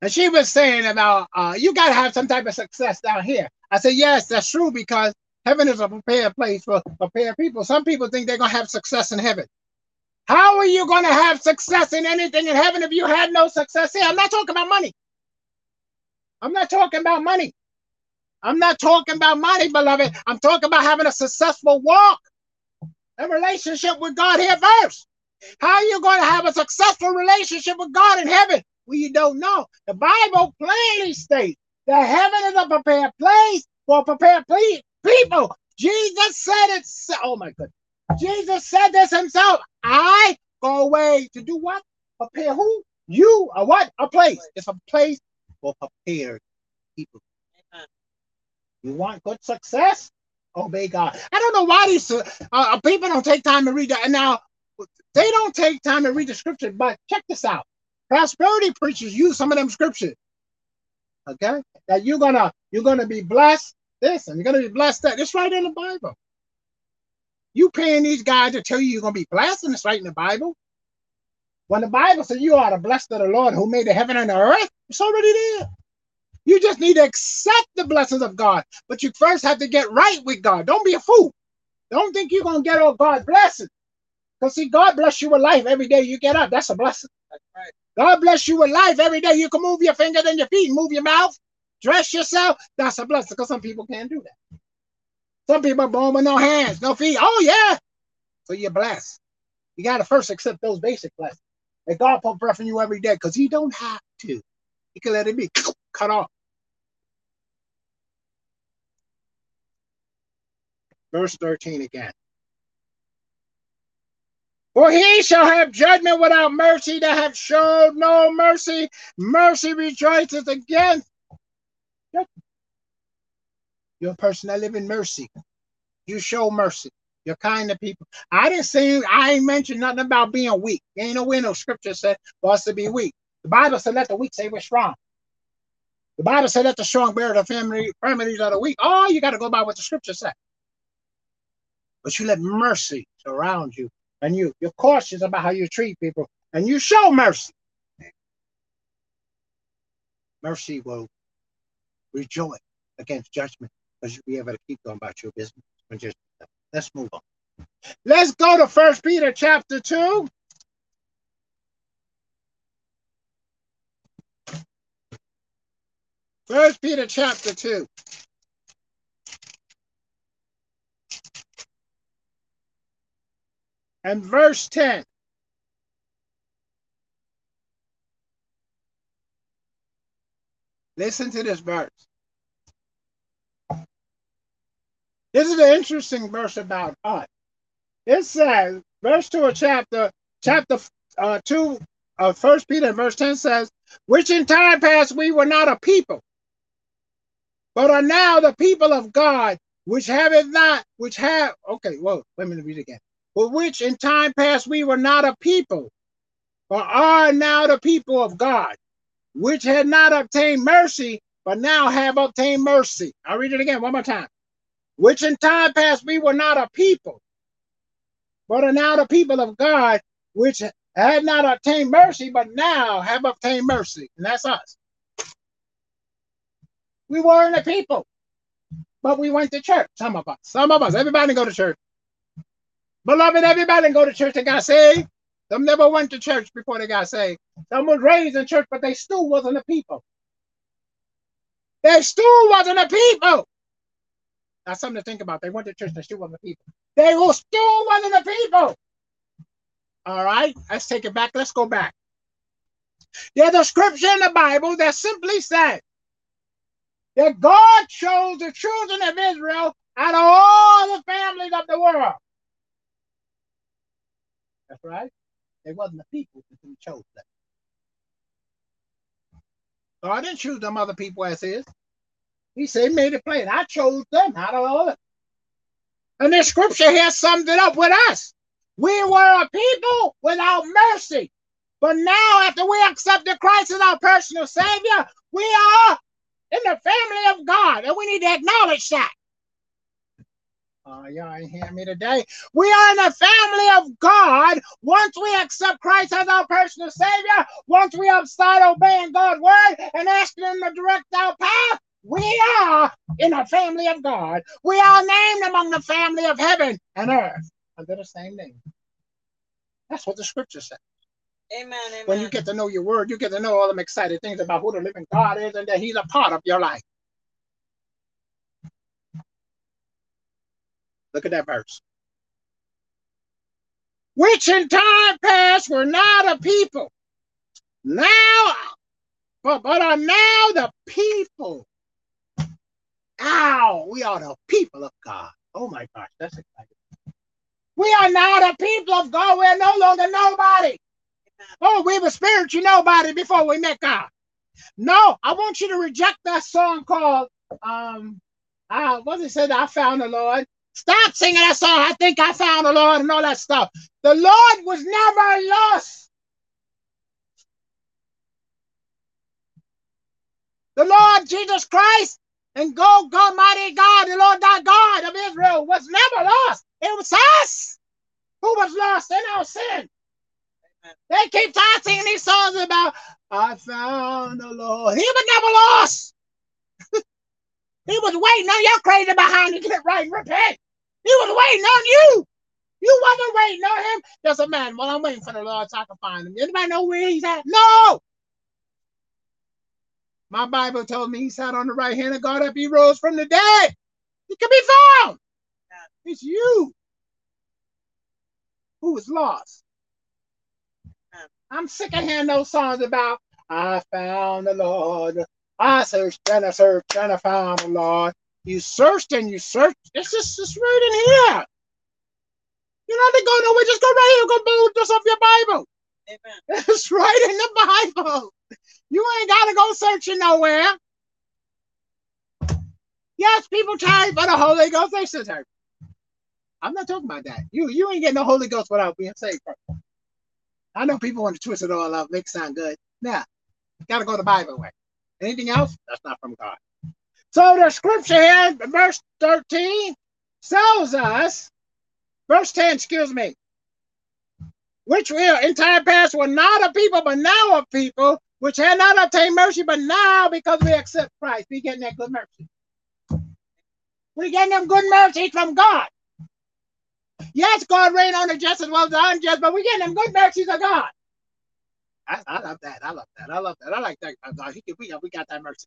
And she was saying about uh, you got to have some type of success down here. I said, yes, that's true because heaven is a prepared place for prepared people. Some people think they're going to have success in heaven. How are you going to have success in anything in heaven if you had no success here? I'm not talking about money. I'm not talking about money. I'm not talking about money, beloved. I'm talking about having a successful walk and relationship with God here first. How are you going to have a successful relationship with God in heaven? Well, you don't know. The Bible plainly states that heaven is a prepared place for prepared people. Jesus said it. Oh my goodness. Jesus said this himself. I go away to do what? Prepare who? You a what? A place. It's a place for prepared people. You want good success? Obey God. I don't know why these uh, uh, people don't take time to read that. And now they don't take time to read the scripture, but check this out. Prosperity preachers use some of them scriptures. Okay? That you're gonna you're gonna be blessed this and you're gonna be blessed that. It's right in the Bible. You paying these guys to tell you you're gonna be blessed, and it's right in the Bible. When the Bible says you are the blessed of the Lord who made the heaven and the earth, it's already there. You just need to accept the blessings of God. But you first have to get right with God. Don't be a fool. Don't think you're going to get all God's blessings. Because see, God bless you with life every day you get up. That's a blessing. That's right. God bless you with life every day. You can move your fingers and your feet, move your mouth, dress yourself. That's a blessing because some people can't do that. Some people are born with no hands, no feet. Oh, yeah. So you're blessed. You got to first accept those basic blessings. And God put breath in you every day because He don't have to. He can let it be cut off. Verse 13 again. For he shall have judgment without mercy that have showed no mercy. Mercy rejoices again. You're a person that live in mercy. You show mercy. You're kind to people. I didn't say I ain't mentioned nothing about being weak. ain't no way no scripture said for us to be weak. The Bible said let the weak say we're strong. The Bible said let the strong bear the family, families of the weak. Oh, you got to go by what the scripture said. But you let mercy surround you, and you you're cautious about how you treat people, and you show mercy. Mercy will rejoice against judgment because you'll be able to keep going about your business. Let's move on. Let's go to First Peter chapter two. First Peter chapter 2. And verse 10. Listen to this verse. This is an interesting verse about God. It says, verse 2 of chapter, chapter uh, 2 of First Peter verse 10 says, which in time past we were not a people, but are now the people of God, which have it not, which have, okay, well, let me read again. But which in time past we were not a people, but are now the people of God, which had not obtained mercy, but now have obtained mercy. I'll read it again one more time. Which in time past we were not a people, but are now the people of God, which had not obtained mercy, but now have obtained mercy. And that's us. We weren't a people, but we went to church. Some of us, some of us, everybody go to church. Beloved, everybody go to church and got saved. Some never went to church before they got saved. Some was raised in church, but they still wasn't a people. They still wasn't a people. That's something to think about. They went to church, they still wasn't a people. They were still wasn't a people. All right, let's take it back. Let's go back. There's a scripture in the Bible that simply said that God chose the children of Israel out of all the families of the world. That's right. They wasn't the people who chose them. God didn't choose them other people as his. He said, made it plain. I chose them out of all of it. And this scripture here sums it up with us. We were a people without mercy. But now, after we accepted Christ as our personal Savior, we are in the family of God. And we need to acknowledge that. Uh, y'all ain't hear me today. We are in the family of God once we accept Christ as our personal Savior, once we started obeying God's word and asking Him to direct our path. We are in the family of God. We are named among the family of heaven and earth under the same name. That's what the scripture says. Amen, amen. When you get to know your word, you get to know all them exciting things about who the living God is and that He's a part of your life. Look at that verse. Which in time past were not a people, now, but, but are now the people. Now we are the people of God. Oh my gosh, that's exciting. We are now the people of God. We're no longer nobody. Oh, we were spiritual nobody before we met God. No, I want you to reject that song called um uh what it said, I found the Lord. Stop singing that song. I think I found the Lord and all that stuff. The Lord was never lost. The Lord Jesus Christ and go, God, mighty God, the Lord thy God of Israel was never lost. It was us who was lost in our sin. They keep on singing these songs about, I found the Lord. He was never lost. he was waiting on your crazy behind to get right and repent. He was waiting on you. You wasn't waiting on him. There's a man, well, I'm waiting for the Lord so I can find him. Anybody know where he's at? No. My Bible told me he sat on the right hand of God after he rose from the dead. He can be found. It's you who was lost. I'm sick of hearing those songs about I found the Lord. I searched and I searched and I found the Lord. You searched and you searched. It's just it's right in here. You don't have to go nowhere. Just go right here. Go build this off your Bible. Amen. It's right in the Bible. You ain't gotta go searching nowhere. Yes, people try for the Holy Ghost. They should have. I'm not talking about that. You you ain't getting the Holy Ghost without being saved. First. I know people want to twist it all up, make it sound good. Nah, gotta go the Bible way. Anything else? That's not from God. So the scripture here, verse 13, tells us, verse 10, excuse me, which we are in time past were not a people, but now a people, which had not obtained mercy, but now because we accept Christ, we getting that good mercy. We getting them good mercies from God. Yes, God reign on the just as well as the unjust, but we're getting them good mercies of God. I, I love that. I love that. I love that. I like that. Uh, he, we, got, we got that mercy.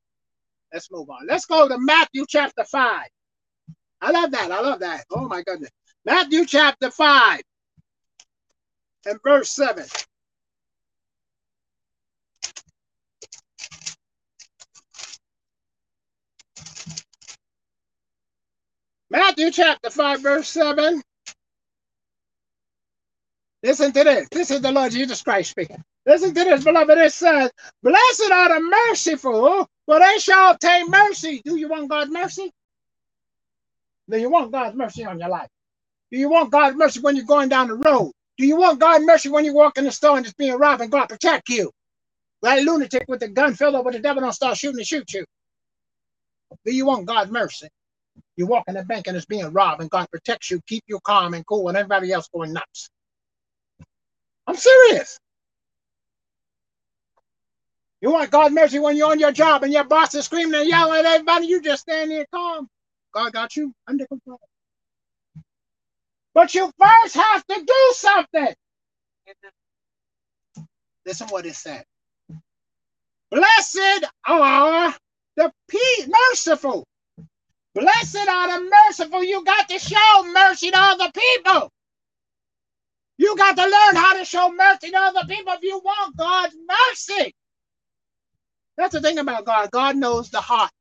Let's move on. Let's go to Matthew chapter 5. I love that. I love that. Oh my goodness. Matthew chapter 5 and verse 7. Matthew chapter 5, verse 7. Listen to this. This is the Lord Jesus Christ speaking. Listen to this, beloved. It says, Blessed are the merciful, for they shall obtain mercy. Do you want God's mercy? Do you want God's mercy on your life? Do you want God's mercy when you're going down the road? Do you want God's mercy when you walk in the store and it's being robbed and God protect you? That lunatic with the gun filled up with the devil don't start shooting and shoot you. Do you want God's mercy? You walk in the bank and it's being robbed and God protects you, keep you calm and cool and everybody else going nuts. I'm serious. You want God's mercy when you're on your job and your boss is screaming and yelling at everybody, you just stand there calm. God got you under control. But you first have to do something. Listen what it said. Blessed are the merciful. Blessed are the merciful. You got to show mercy to other people. You got to learn how to show mercy to other people if you want God's mercy. That's the thing about God. God knows the heart.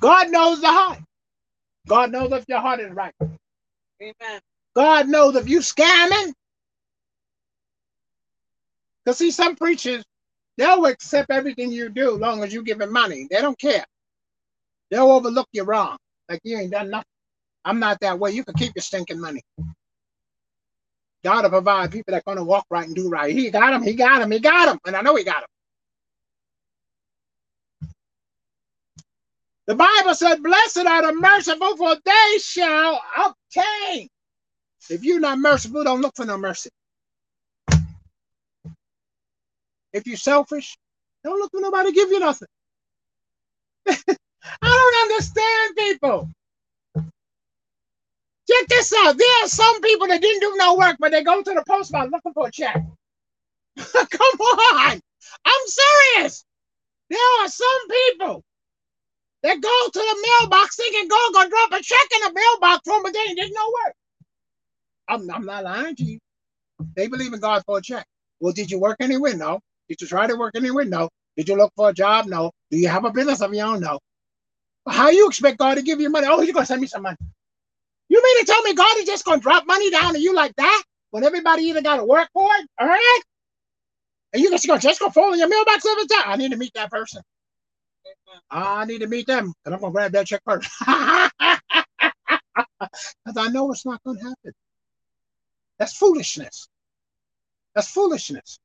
God knows the heart. God knows if your heart is right. Amen. God knows if you scamming. Because see, some preachers, they'll accept everything you do as long as you give them money. They don't care. They'll overlook your wrong. Like you ain't done nothing. I'm not that way. You can keep your stinking money. God will provide people that are going to walk right and do right. He got them. He got them. He got them. And I know he got them. The Bible said, Blessed are the merciful, for they shall obtain. If you're not merciful, don't look for no mercy. If you're selfish, don't look for nobody to give you nothing. I don't understand people. Check this out. There are some people that didn't do no work, but they go to the post office looking for a check. Come on. I'm serious. There are some people that go to the mailbox thinking God gonna drop a check in the mailbox for they ain't did no work. I'm, I'm not lying to you. They believe in God for a check. Well, did you work anywhere? No. Did you try to work anywhere? No. Did you look for a job? No. Do you have a business of your own? No. How you expect God to give you money? Oh, he's gonna send me some money. You mean to tell me God is just gonna drop money down to you like that when everybody either got to work for it, all right? And you just gonna just go fall in your mailbox every time? I need to meet that person. I need to meet them, and I'm gonna grab that check first. Because I know it's not gonna happen. That's foolishness. That's foolishness.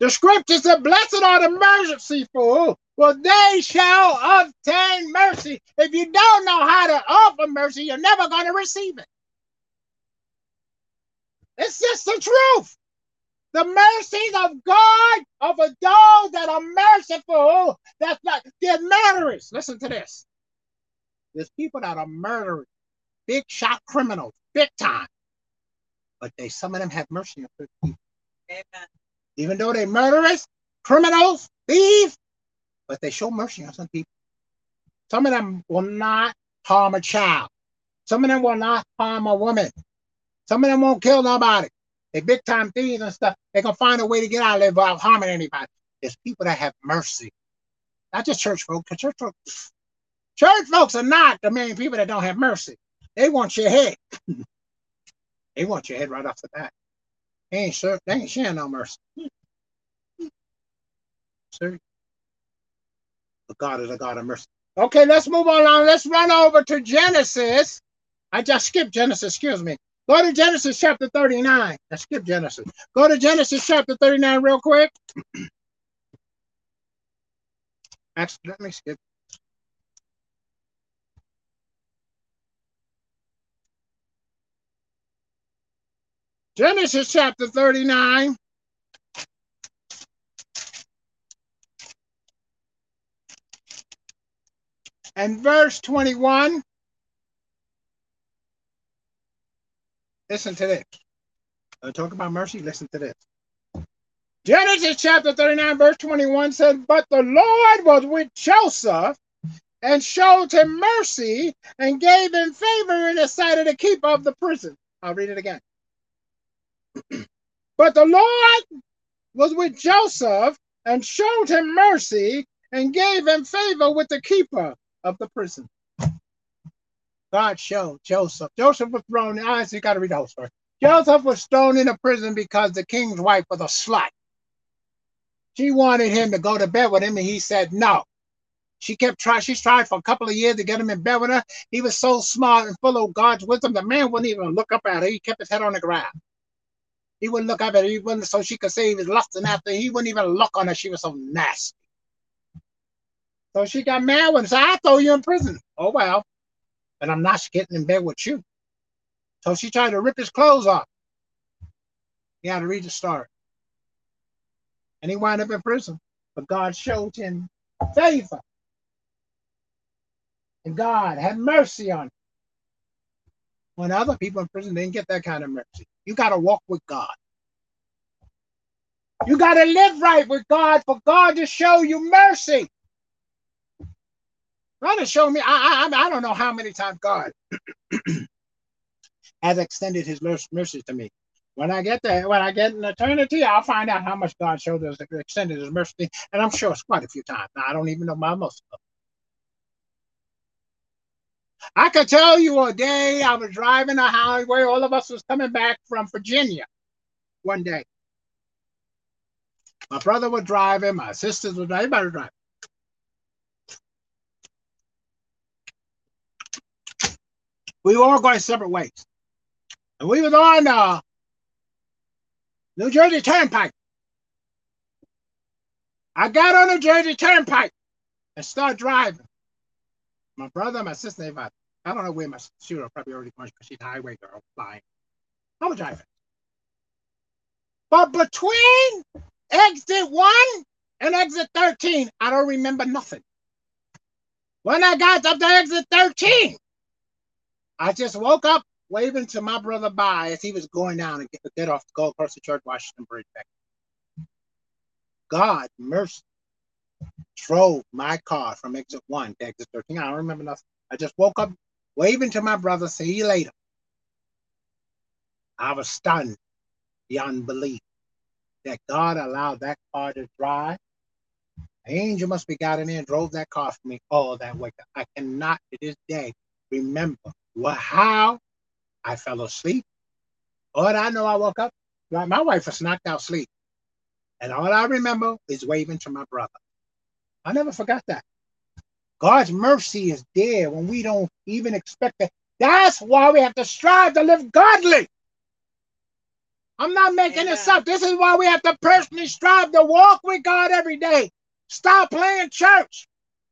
The scripture said, Blessed are the merciful, for they shall obtain mercy. If you don't know how to offer mercy, you're never going to receive it. It's just the truth. The mercies of God of a those that are merciful, that's not, they're murderers. Listen to this. There's people that are murderers, big shot criminals, big time. But they some of them have mercy on people. Amen. Even though they're murderers, criminals, thieves, but they show mercy on some people. Some of them will not harm a child. Some of them will not harm a woman. Some of them won't kill nobody. They big time thieves and stuff. They can find a way to get out of there without harming anybody. There's people that have mercy. Not just church folks, because church folks, church folks are not the main people that don't have mercy. They want your head. they want your head right off the bat. They ain't sure, they ain't sharing no mercy. Sir. But God is a God of mercy. Okay, let's move on. Let's run over to Genesis. I just skipped Genesis, excuse me. Go to Genesis chapter 39. Let's skip Genesis. Go to Genesis chapter 39 real quick. Actually, let me skip. Genesis chapter 39. And verse 21. Listen to this. I talk about mercy. Listen to this. Genesis chapter 39, verse 21 said, But the Lord was with Joseph and showed him mercy and gave him favor in the sight of the keeper of the prison. I'll read it again. but the Lord was with Joseph and showed him mercy and gave him favor with the keeper of the prison. God showed Joseph. Joseph was thrown. Ah, Honestly, you got to read the whole story. Joseph was thrown into prison because the king's wife was a slut. She wanted him to go to bed with him, and he said no. She kept trying. She's tried for a couple of years to get him in bed with her. He was so smart and full of God's wisdom. The man wouldn't even look up at her. He kept his head on the ground. He wouldn't look up at her. He wouldn't, so she could say he was lusting after. He wouldn't even look on her. She was so nasty. So she got mad with him. So I throw you in prison. Oh well, and I'm not getting in bed with you. So she tried to rip his clothes off. You had to read the story. And he wound up in prison. But God showed him favor. And God had mercy on him. When other people in prison didn't get that kind of mercy. You got to walk with God. You got to live right with God for God to show you mercy. God has shown me, I, I, I don't know how many times God has extended his mercy to me. When I get there, when I get in eternity, I'll find out how much God showed us, extended his mercy, and I'm sure it's quite a few times. I don't even know my most of them. I could tell you a day I was driving a highway, all of us was coming back from Virginia one day. My brother was driving, my sisters were driving, everybody was driving. We were all going separate ways. And we was on uh, New Jersey Turnpike. I got on the Jersey Turnpike and started driving. My brother, my sister, everybody. I don't know where my sister probably already went because she's a highway girl flying. I was driving. But between exit one and exit 13, I don't remember nothing. When I got up to exit 13, I just woke up waving to my brother by as he was going down and get, get off to go across the George Washington Bridge back. God mercy drove my car from exit one to exit 13. I don't remember nothing. I just woke up waving to my brother, see you later. I was stunned beyond belief that God allowed that car to drive. An angel must be got in there and drove that car for me all that way. I cannot to this day remember well, how I fell asleep. All I know, I woke up. My wife was knocked out sleep. And all I remember is waving to my brother. I never forgot that. God's mercy is there when we don't even expect it. That's why we have to strive to live godly. I'm not making this up. This is why we have to personally strive to walk with God every day. Stop playing church.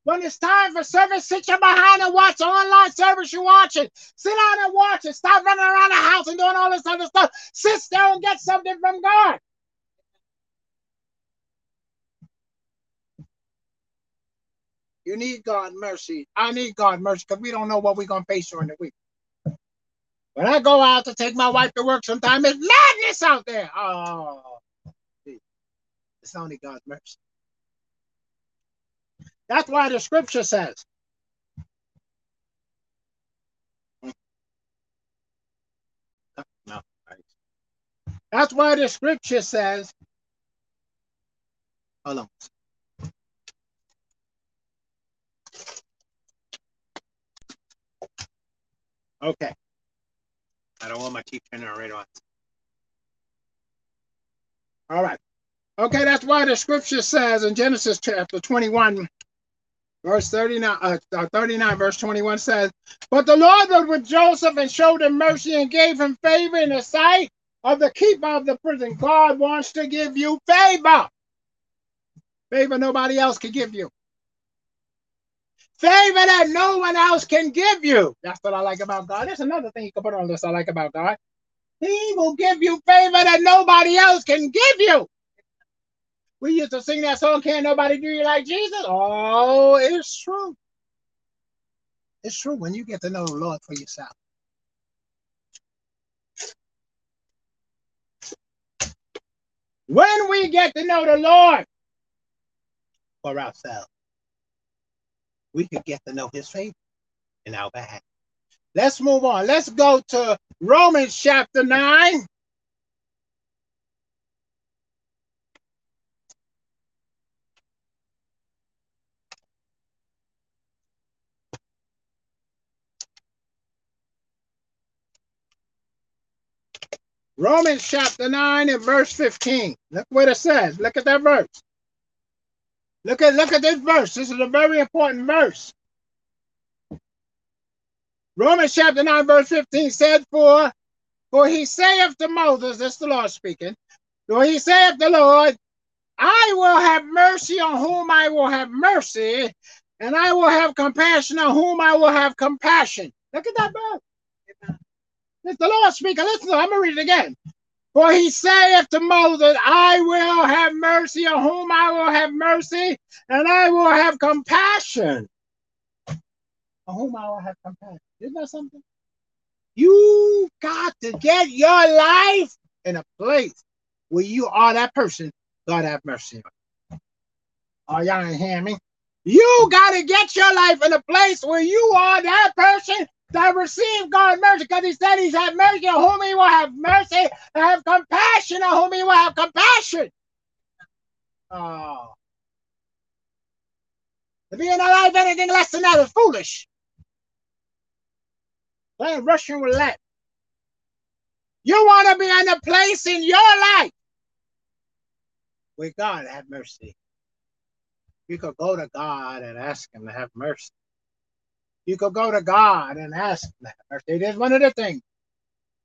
When it's time for service, sit your behind and watch online service you're watching. Sit down and watch it. Stop running around the house and doing all this other stuff. Sit there and get something from God. You need God mercy. I need God mercy because we don't know what we're going to face during the week. When I go out to take my wife to work, sometimes it's madness out there. Oh, it's only God's mercy. That's why the scripture says. That's why the scripture says. Hold on. Okay. I don't want my teeth turning right on. All right. Okay, that's why the scripture says in Genesis chapter 21, verse 39, uh, uh, 39, verse 21 says, But the Lord was with Joseph and showed him mercy and gave him favor in the sight of the keeper of the prison. God wants to give you favor. Favor nobody else can give you. Favor that no one else can give you. That's what I like about God. There's another thing you can put on this I like about God. He will give you favor that nobody else can give you. We used to sing that song, Can't Nobody Do You Like Jesus? Oh, it's true. It's true when you get to know the Lord for yourself. When we get to know the Lord for ourselves, we can get to know his favor in our behalf. Let's move on. Let's go to Romans chapter 9. Romans chapter 9 and verse 15. Look what it says. Look at that verse. Look at look at this verse. This is a very important verse. Romans chapter 9, verse 15 said, For for he saith to Moses, this is the Lord speaking, for he saith the Lord, I will have mercy on whom I will have mercy, and I will have compassion on whom I will have compassion. Look at that verse. It's the Lord speaking. Listen, I'm going to read it again. For he saith to Moses, I will have mercy on whom I will have mercy, and I will have compassion on whom I will have compassion. Isn't that something? You got to get your life in a place where you are that person. God have mercy on. Oh, y'all ain't hear me? You got to get your life in a place where you are that person that receive God's mercy because he said he's had mercy on whom he will have mercy and have compassion on whom he will have compassion. Oh. To be in a life anything less than that is foolish. Playing Russian roulette. You want to be in a place in your life where God have mercy. You could go to God and ask him to have mercy. You could go to God and ask have mercy. It is one of the things.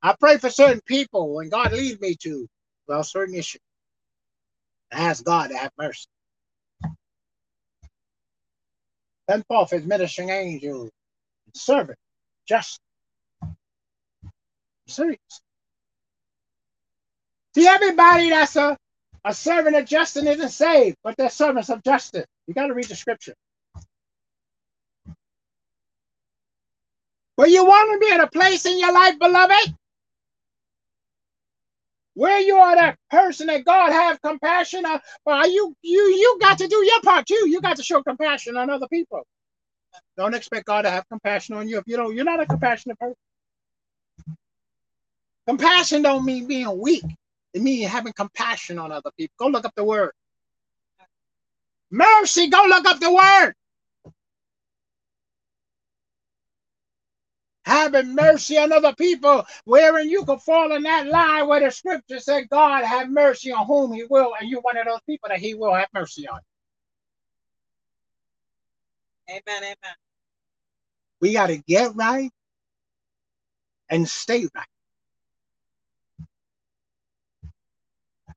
I pray for certain people when God leads me to well certain issues. Ask God to have mercy. Send forth his ministering angels servant just serious. See, everybody that's a, a servant of justice isn't saved, but they're servants of justice. You got to read the scripture. But you want to be in a place in your life, beloved, where you are that person that God have compassion on. Well, you you you got to do your part too. You got to show compassion on other people. Don't expect God to have compassion on you if you don't. You're not a compassionate person. Compassion don't mean being weak. It means having compassion on other people. Go look up the word. Mercy, go look up the word. Having mercy on other people, wherein you can fall in that line where the scripture said, God have mercy on whom he will, and you're one of those people that he will have mercy on. Amen. Amen. We got to get right and stay right.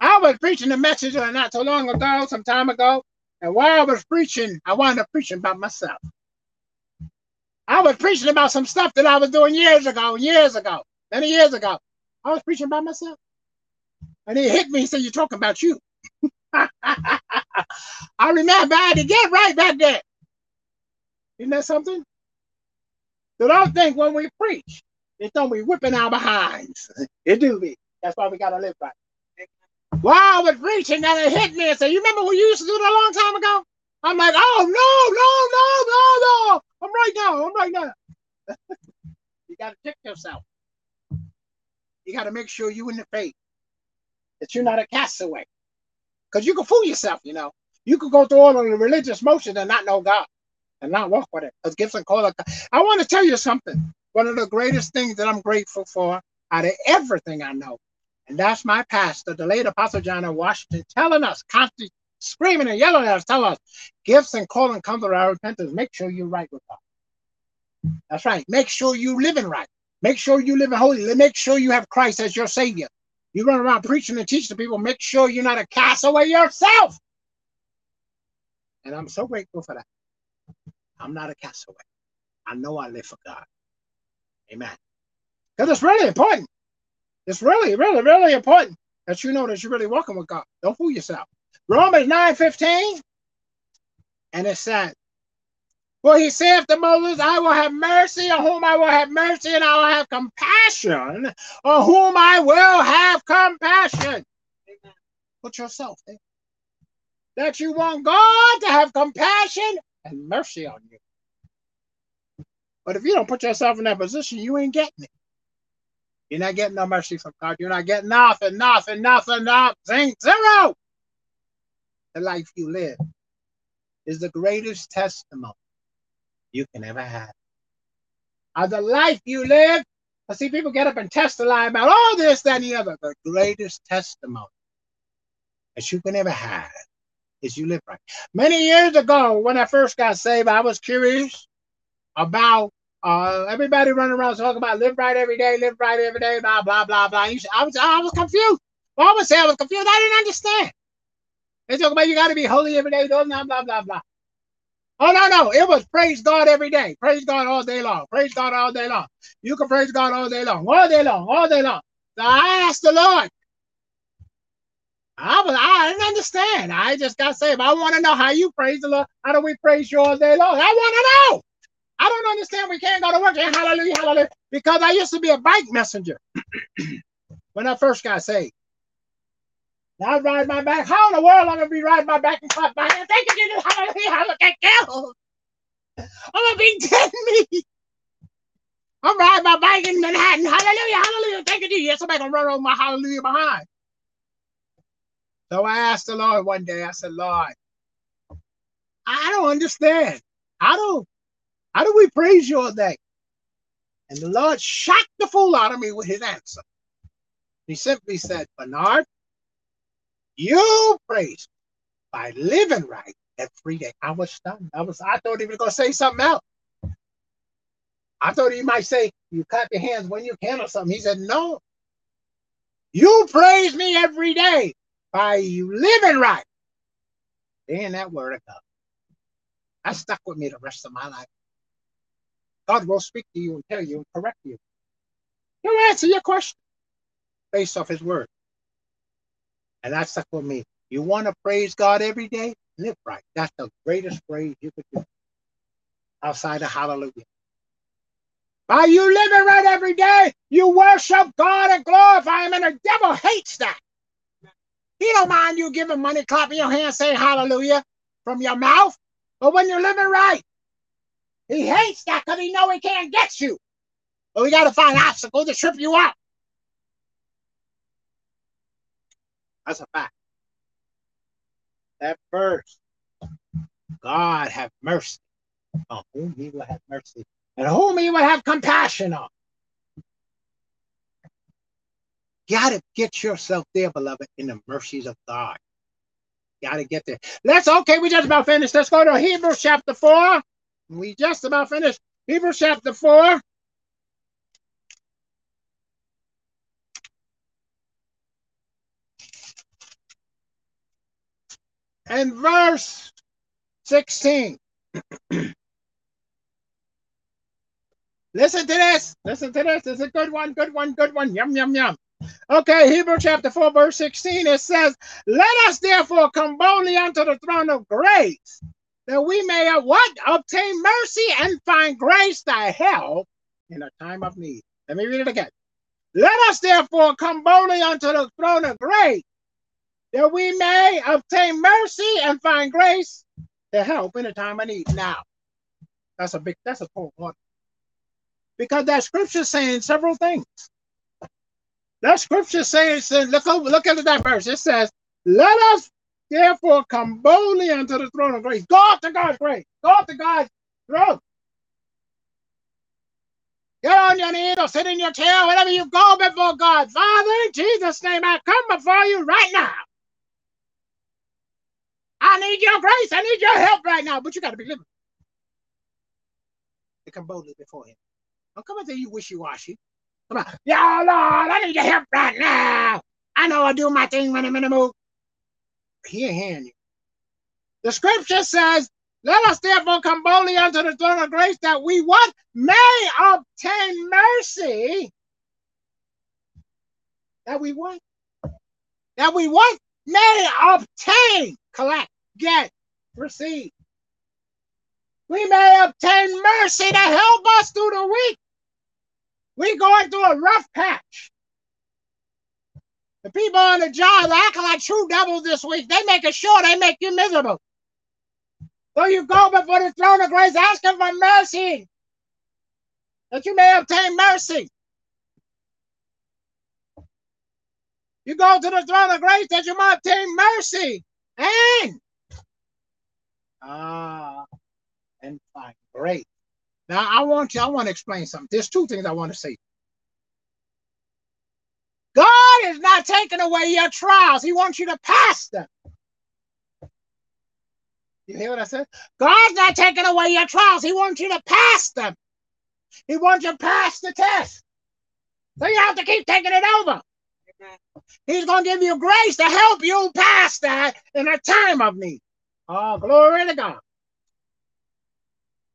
I was preaching a message not so long ago, some time ago, and while I was preaching, I wound up preaching about myself. I was preaching about some stuff that I was doing years ago, years ago, many years ago. I was preaching by myself. And he hit me and said, You're talking about you. I remember I had to get right back there. Isn't that something? So don't think when we preach, it don't be whipping our behinds. It do be. That's why we gotta live right. While I was preaching, and it hit me and said, You remember what you used to do that a long time ago? I'm like, Oh, no, no, no, no, no. I'm right now. I'm right now. you got to check yourself. You got to make sure you in the faith, that you're not a castaway. Because you can fool yourself, you know. You could go through all of the religious motions and not know God and not walk with it. Because Gibson called it. I want to tell you something. One of the greatest things that I'm grateful for out of everything I know and that's my pastor, the late Apostle John of Washington, telling us, constantly screaming and yelling at us, telling us, gifts and calling come to our repentance. Make sure you're right with God. That's right. Make sure you're living right. Make sure you live in holy. Make sure you have Christ as your Savior. You run around preaching and teaching people. Make sure you're not a castaway yourself. And I'm so grateful for that. I'm not a castaway. I know I live for God. Amen. Because it's really important. It's really, really, really important that you know that you're really walking with God. Don't fool yourself. Romans 9 15. And it said, For he saith to Moses, I will have mercy on whom I will have mercy, and I will have compassion on whom I will have compassion. Put yourself there. That you want God to have compassion and mercy on you. But if you don't put yourself in that position, you ain't getting it. You're not getting no mercy from God. You're not getting nothing, nothing, nothing, nothing, zero. The life you live is the greatest testimony you can ever have. Of the life you live, I see people get up and testify about all this, that, and the other. The greatest testimony that you can ever have is you live right. Many years ago, when I first got saved, I was curious about uh, everybody running around talking about live right every day, live right every day, blah blah blah blah. I was I was confused. Well, I would say I was confused. I didn't understand. They talk about you got to be holy every day, blah blah blah blah. Oh no no! It was praise God every day, praise God all day long, praise God all day long. You can praise God all day long, all day long, all day long. So I asked the Lord. I was I didn't understand. I just got saved. I want to know how you praise the Lord. How do we praise you all day long? I want to know. I don't understand. We can't go to work and hallelujah, hallelujah. Because I used to be a bike messenger when I first got saved. I ride my bike. How in the world am I gonna be riding my bike and clap my hands? Thank you, Jesus. Hallelujah, hallelujah. I'm gonna be dead me. I'm riding my bike in Manhattan. Hallelujah, hallelujah. Thank you, Jesus. Somebody gonna run over my hallelujah behind. So I asked the Lord one day, I said, Lord, I don't understand. How do how do we praise you all day? And the Lord shocked the fool out of me with his answer. He simply said, Bernard, you praise by living right every day. I was stunned. I was I thought he was gonna say something else. I thought he might say, you clap your hands when you can or something. He said, No. You praise me every day by you living right. And that word of God. That stuck with me the rest of my life. God will speak to you and tell you and correct you. He'll answer your question based off his word. And that stuck with me. You want to praise God every day? Live right. That's the greatest praise you could do. Outside of hallelujah. By you living right every day, you worship God and glorify Him, and the devil hates that. He don't mind you giving money, clapping your hands, saying hallelujah from your mouth. But when you're living right, he hates that because he know he can't get you. But we got to find obstacles to trip you up. That's a fact. That verse, God have mercy on whom he will have mercy and whom he will have compassion on. Got to get yourself there, beloved, in the mercies of God. Got to get there. Let's, okay, we just about finished. Let's go to Hebrews chapter 4. We just about finished Hebrews chapter 4. And verse 16. Listen to this. Listen to this. It's a good one, good one, good one. Yum, yum, yum. Okay, Hebrew chapter 4, verse 16. It says, Let us therefore come boldly unto the throne of grace that we may uh, what obtain mercy and find grace to help in a time of need. Let me read it again. Let us therefore come boldly unto the throne of grace, that we may obtain mercy and find grace to help in a time of need. Now, that's a big, that's a cool one. Because that scripture saying several things. That scripture saying, look, over, look at that verse. It says, Let us Therefore, come boldly unto the throne of grace. Go to God's grace. Go to God's throne. Get on your knees or sit in your chair, whatever you go before God. Father, in Jesus' name, I come before you right now. I need your grace. I need your help right now, but you got to be living. To come boldly before Him. Don't come and say you wishy washy. Come on. Yeah, Lord, I need your help right now. I know I do my thing when I'm in the mood. He ain't hearing you. The scripture says, Let us therefore come boldly unto the throne of grace that we what? May obtain mercy. That we what? That we what? May obtain, collect, get, receive. We may obtain mercy to help us through the week. We going through a rough patch. The people on the job acting like true devils this week. They making sure they make you miserable. So you go before the throne of grace asking for mercy, that you may obtain mercy. You go to the throne of grace that you might obtain mercy and ah and find grace. Now I want you, I want to explain something. There's two things I want to say. God is not taking away your trials. He wants you to pass them. You hear what I said? God's not taking away your trials. He wants you to pass them. He wants you to pass the test. So you have to keep taking it over. He's going to give you grace to help you pass that in a time of need. Oh, glory to God.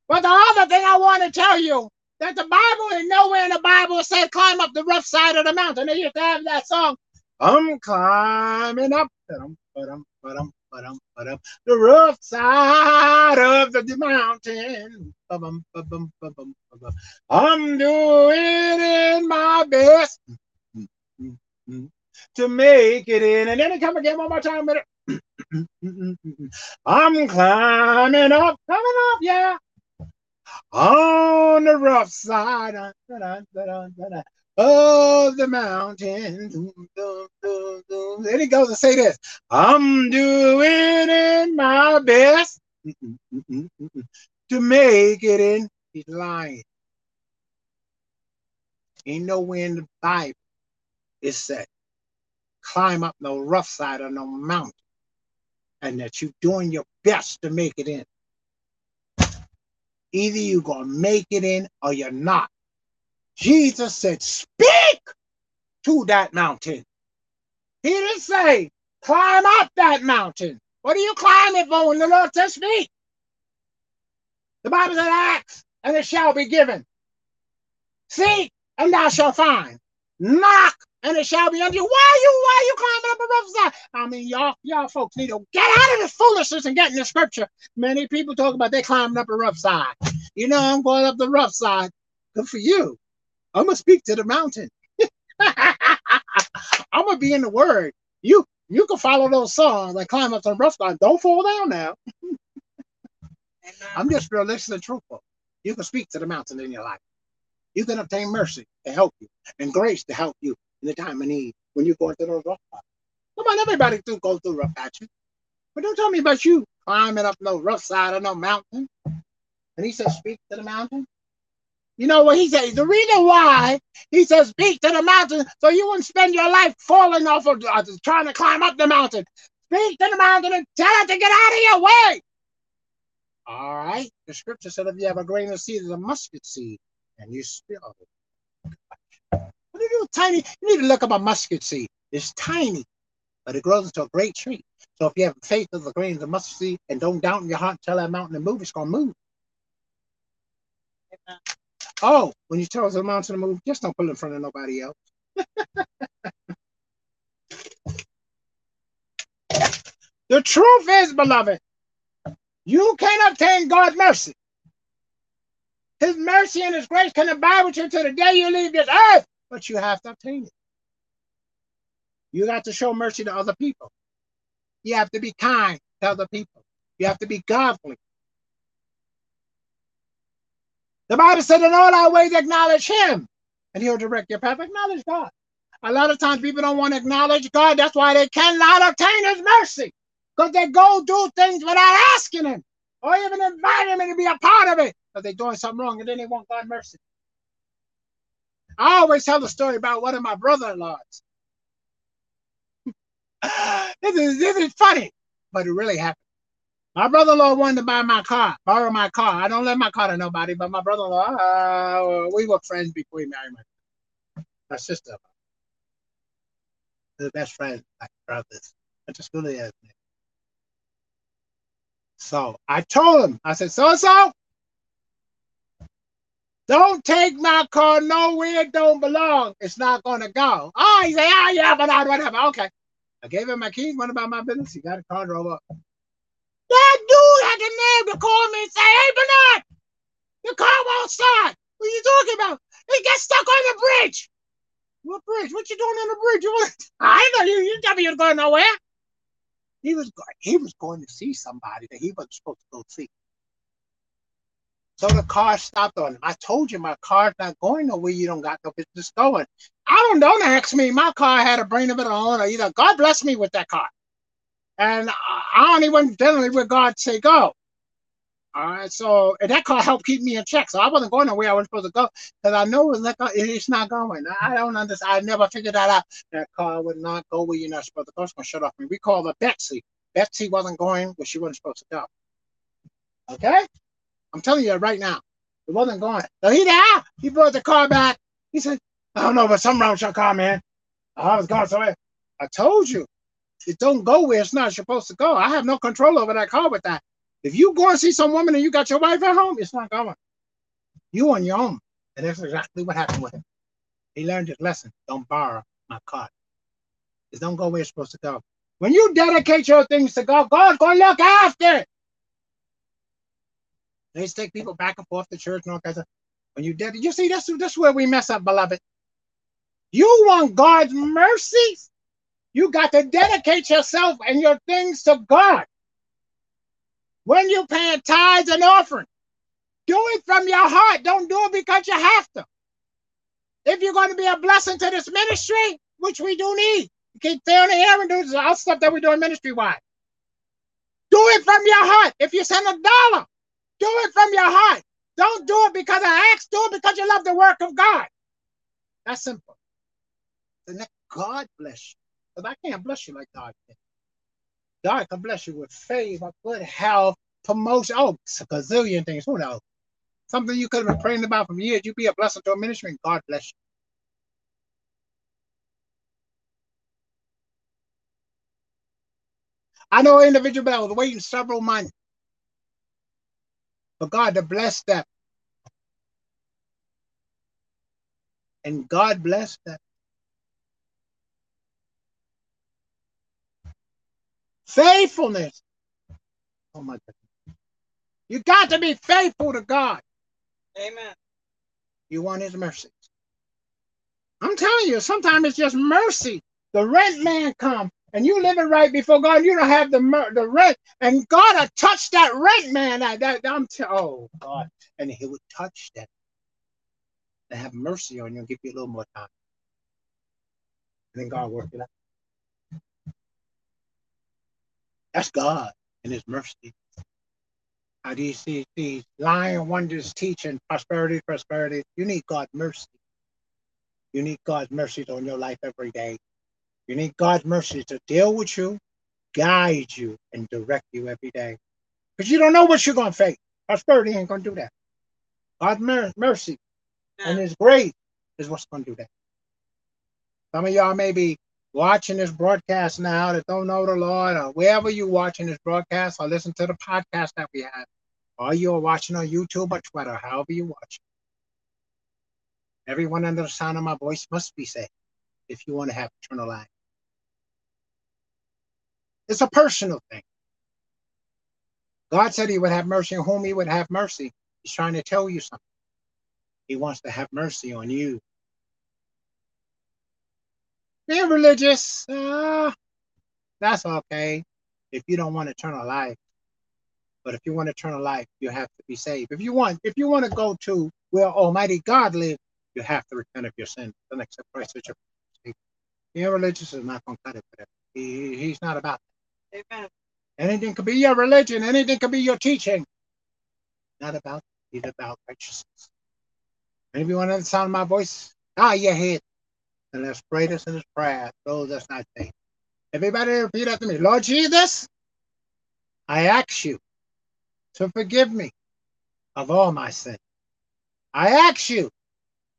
But the other thing I want to tell you that the Bible is nowhere in the Bible says climb up the rough side of the mountain. They used to have that song. I'm climbing up, the rough side of the mountain. I'm doing my best to make it in. And then it come again one more time. I'm climbing up, coming up, yeah. On the rough side uh, of the mountain. Then he goes and say this. I'm doing my best mm, mm, mm, to make it in. He's lying. Ain't nowhere in the Bible it said climb up no rough side of no mountain and that you're doing your best to make it in. Either you're going to make it in or you're not. Jesus said, Speak to that mountain. He didn't say, Climb up that mountain. What are you climbing for when the Lord says, Speak? The Bible said, Ask and it shall be given. Seek and thou shalt find. Knock and it shall be unto you. Why are you why are you climbing up a rough side? I mean, y'all, y'all folks need to get out of this foolishness and get in the scripture. Many people talk about they climbing up a rough side. You know, I'm going up the rough side. Good for you. I'm gonna speak to the mountain. I'm gonna be in the word. You you can follow those songs like climb up the rough side. Don't fall down now. I'm just realistic and truthful. You can speak to the mountain in your life. You can obtain mercy to help you and grace to help you in the time of need when you're going through those rough patches. Come on, everybody do go through rough patches. But don't tell me about you climbing up no rough side of no mountain. And he says, speak to the mountain. You know what he says? The reason why he says speak to the mountain, so you wouldn't spend your life falling off of uh, trying to climb up the mountain. Speak to the mountain and tell it to get out of your way. All right. The scripture said if you have a grain of seed as a mustard seed, and you spill it. Are you tiny? You need to look up a mustard seed. It's tiny, but it grows into a great tree. So if you have faith of the grain of the mustard seed and don't doubt in your heart, tell that mountain to move, it's gonna move. Amen. Oh, when you tell the mountain to move, just don't put it in front of nobody else. the truth is, beloved, you can obtain God's mercy. His mercy and His grace can abide with you till the day you leave this earth, but you have to obtain it. You got to show mercy to other people. You have to be kind to other people. You have to be godly. The Bible said, in all our ways acknowledge Him, and He'll direct your path. Acknowledge God. A lot of times people don't want to acknowledge God. That's why they cannot obtain His mercy because they go do things without asking Him or even inviting Him to be a part of it because they're doing something wrong and then they want God's mercy. I always tell the story about one of my brother-in-laws. this, is, this is funny, but it really happened. My brother-in-law wanted to buy my car, borrow my car. I don't lend my car to nobody, but my brother-in-law, uh, we were friends before he married my, my sister. The best friends, like brothers. I just really is. So I told him, I said, so so, don't take my car nowhere it don't belong. It's not gonna go. Oh, he said, oh yeah, but I whatever. Okay. I gave him my keys, went about my business. He got a car, drove up. That dude had the nerve to call me and say, Hey Bernard, the car won't start. What are you talking about? He gets stuck on the bridge. What bridge? What you doing on the bridge? You want I know you you tell me you're going nowhere. He was going he was going to see somebody that he wasn't supposed to go see. So the car stopped on him. I told you my car's not going nowhere. You don't got no business going. I don't don't ask me. My car had a brain of its own, or either God bless me with that car. And I only went generally where God say go. All right, so and that car helped keep me in check. So I wasn't going nowhere I was supposed to go because I know it's not going. I don't understand. I never figured that out. That car would not go where you're not supposed to go. It's gonna shut off me. We call her Betsy. Betsy wasn't going where she wasn't supposed to go. Okay, I'm telling you right now, it wasn't going. So he there. He brought the car back. He said, "I don't know, but something wrong with your car, man. I was going somewhere." I told you, it don't go where it's not supposed to go. I have no control over that car with that. If you go and see some woman and you got your wife at home, it's not going. You on your own. And that's exactly what happened with him. He learned his lesson. Don't borrow my car. Just don't go where it's supposed to go. When you dedicate your things to God, God's gonna look after it. They used to take people back and forth to church and all kinds of when you dedicate, you see, that's that's where we mess up, beloved. You want God's mercies. You got to dedicate yourself and your things to God. When you paying tithes and offering, do it from your heart. Don't do it because you have to. If you're going to be a blessing to this ministry, which we do need, keep on the air and do all stuff that we're doing ministry wise. Do it from your heart. If you send a dollar, do it from your heart. Don't do it because I asked. Do it because you love the work of God. That's simple. God bless you. Because I can't bless you like God can. God can bless you with favor, good health, promotion. Oh, it's a gazillion things. Who knows? Something you could have been praying about for years. You be a blessing to a ministry, and God bless you. I know an individual that was waiting several months for God to bless them. And God blessed them. Faithfulness. Oh my God. You got to be faithful to God. Amen. You want his mercy. I'm telling you, sometimes it's just mercy. The rent man come and you living right before God, you don't have the the rent, and God will touch that rent man. That, that I'm t- oh God, and He would touch that and have mercy on you and give you a little more time. And then God work it out. That's God and His mercy. How do you see these lying wonders teaching prosperity, prosperity? You need God's mercy. You need God's mercy on your life every day. You need God's mercy to deal with you, guide you, and direct you every day. Because you don't know what you're going to face. Prosperity ain't going to do that. God's mer- mercy and His grace is what's going to do that. Some of y'all may be watching this broadcast now that don't know the Lord, or wherever you're watching this broadcast, or listen to the podcast that we have, or you're watching on YouTube or Twitter, however you watch. Everyone under the sound of my voice must be saved if you want to have eternal life. It's a personal thing. God said he would have mercy on whom he would have mercy. He's trying to tell you something. He wants to have mercy on you. Being religious, uh, that's okay if you don't want eternal life. But if you want eternal life, you have to be saved. If you want, if you want to go to where Almighty God lives, you have to repent of your sin and accept Christ as your Savior. Being religious is not going to cut it. He, he's not about that. Amen. Anything could be your religion. Anything could be your teaching. Not about. He's about righteousness. You want to sound my voice, ah, your head and let's pray this in his prayer. Those that's not saved. Everybody repeat after me. Lord Jesus, I ask you to forgive me of all my sins. I ask you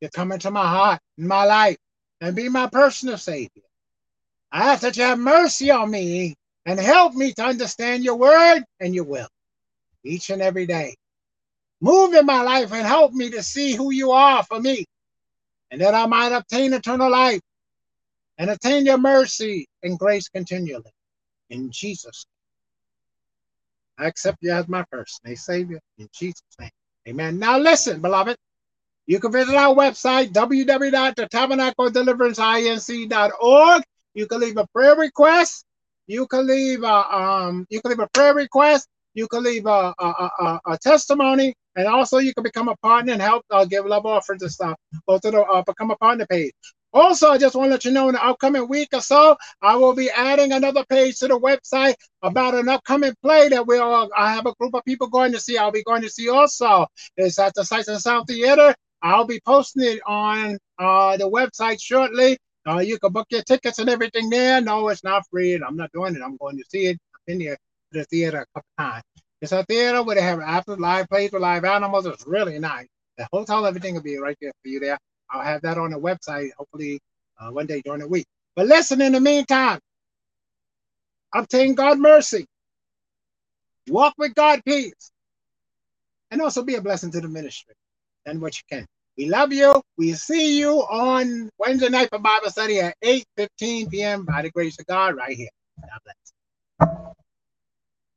to come into my heart and my life and be my personal savior. I ask that you have mercy on me and help me to understand your word and your will each and every day. Move in my life and help me to see who you are for me and that I might obtain eternal life and attain your mercy and grace continually. In Jesus' name. I accept you as my personal Savior in Jesus' name. Amen. Now listen, beloved. You can visit our website, www.tabernacledeliveranceinc.org. You can leave a prayer request. You can leave a um, you can leave a prayer request. You can leave a, a, a, a testimony, and also you can become a partner and help uh, give love offerings and stuff. Go to the uh, become a partner page. Also, I just want to let you know in the upcoming week or so, I will be adding another page to the website about an upcoming play that we all I have a group of people going to see. I'll be going to see also. It's at the Sights and Sound Theater. I'll be posting it on uh, the website shortly. Uh, you can book your tickets and everything there. No, it's not free. And I'm not doing it. I'm going to see it. I've been there to the theater a couple times. It's a theater where they have after live plays with live animals. It's really nice. The hotel, everything will be right there for you there. I'll have that on the website hopefully uh, one day during the week. But listen, in the meantime, obtain God mercy, walk with God peace, and also be a blessing to the ministry and what you can. We love you. We see you on Wednesday night for Bible study at 8 15 p.m. by the grace of God right here. God bless.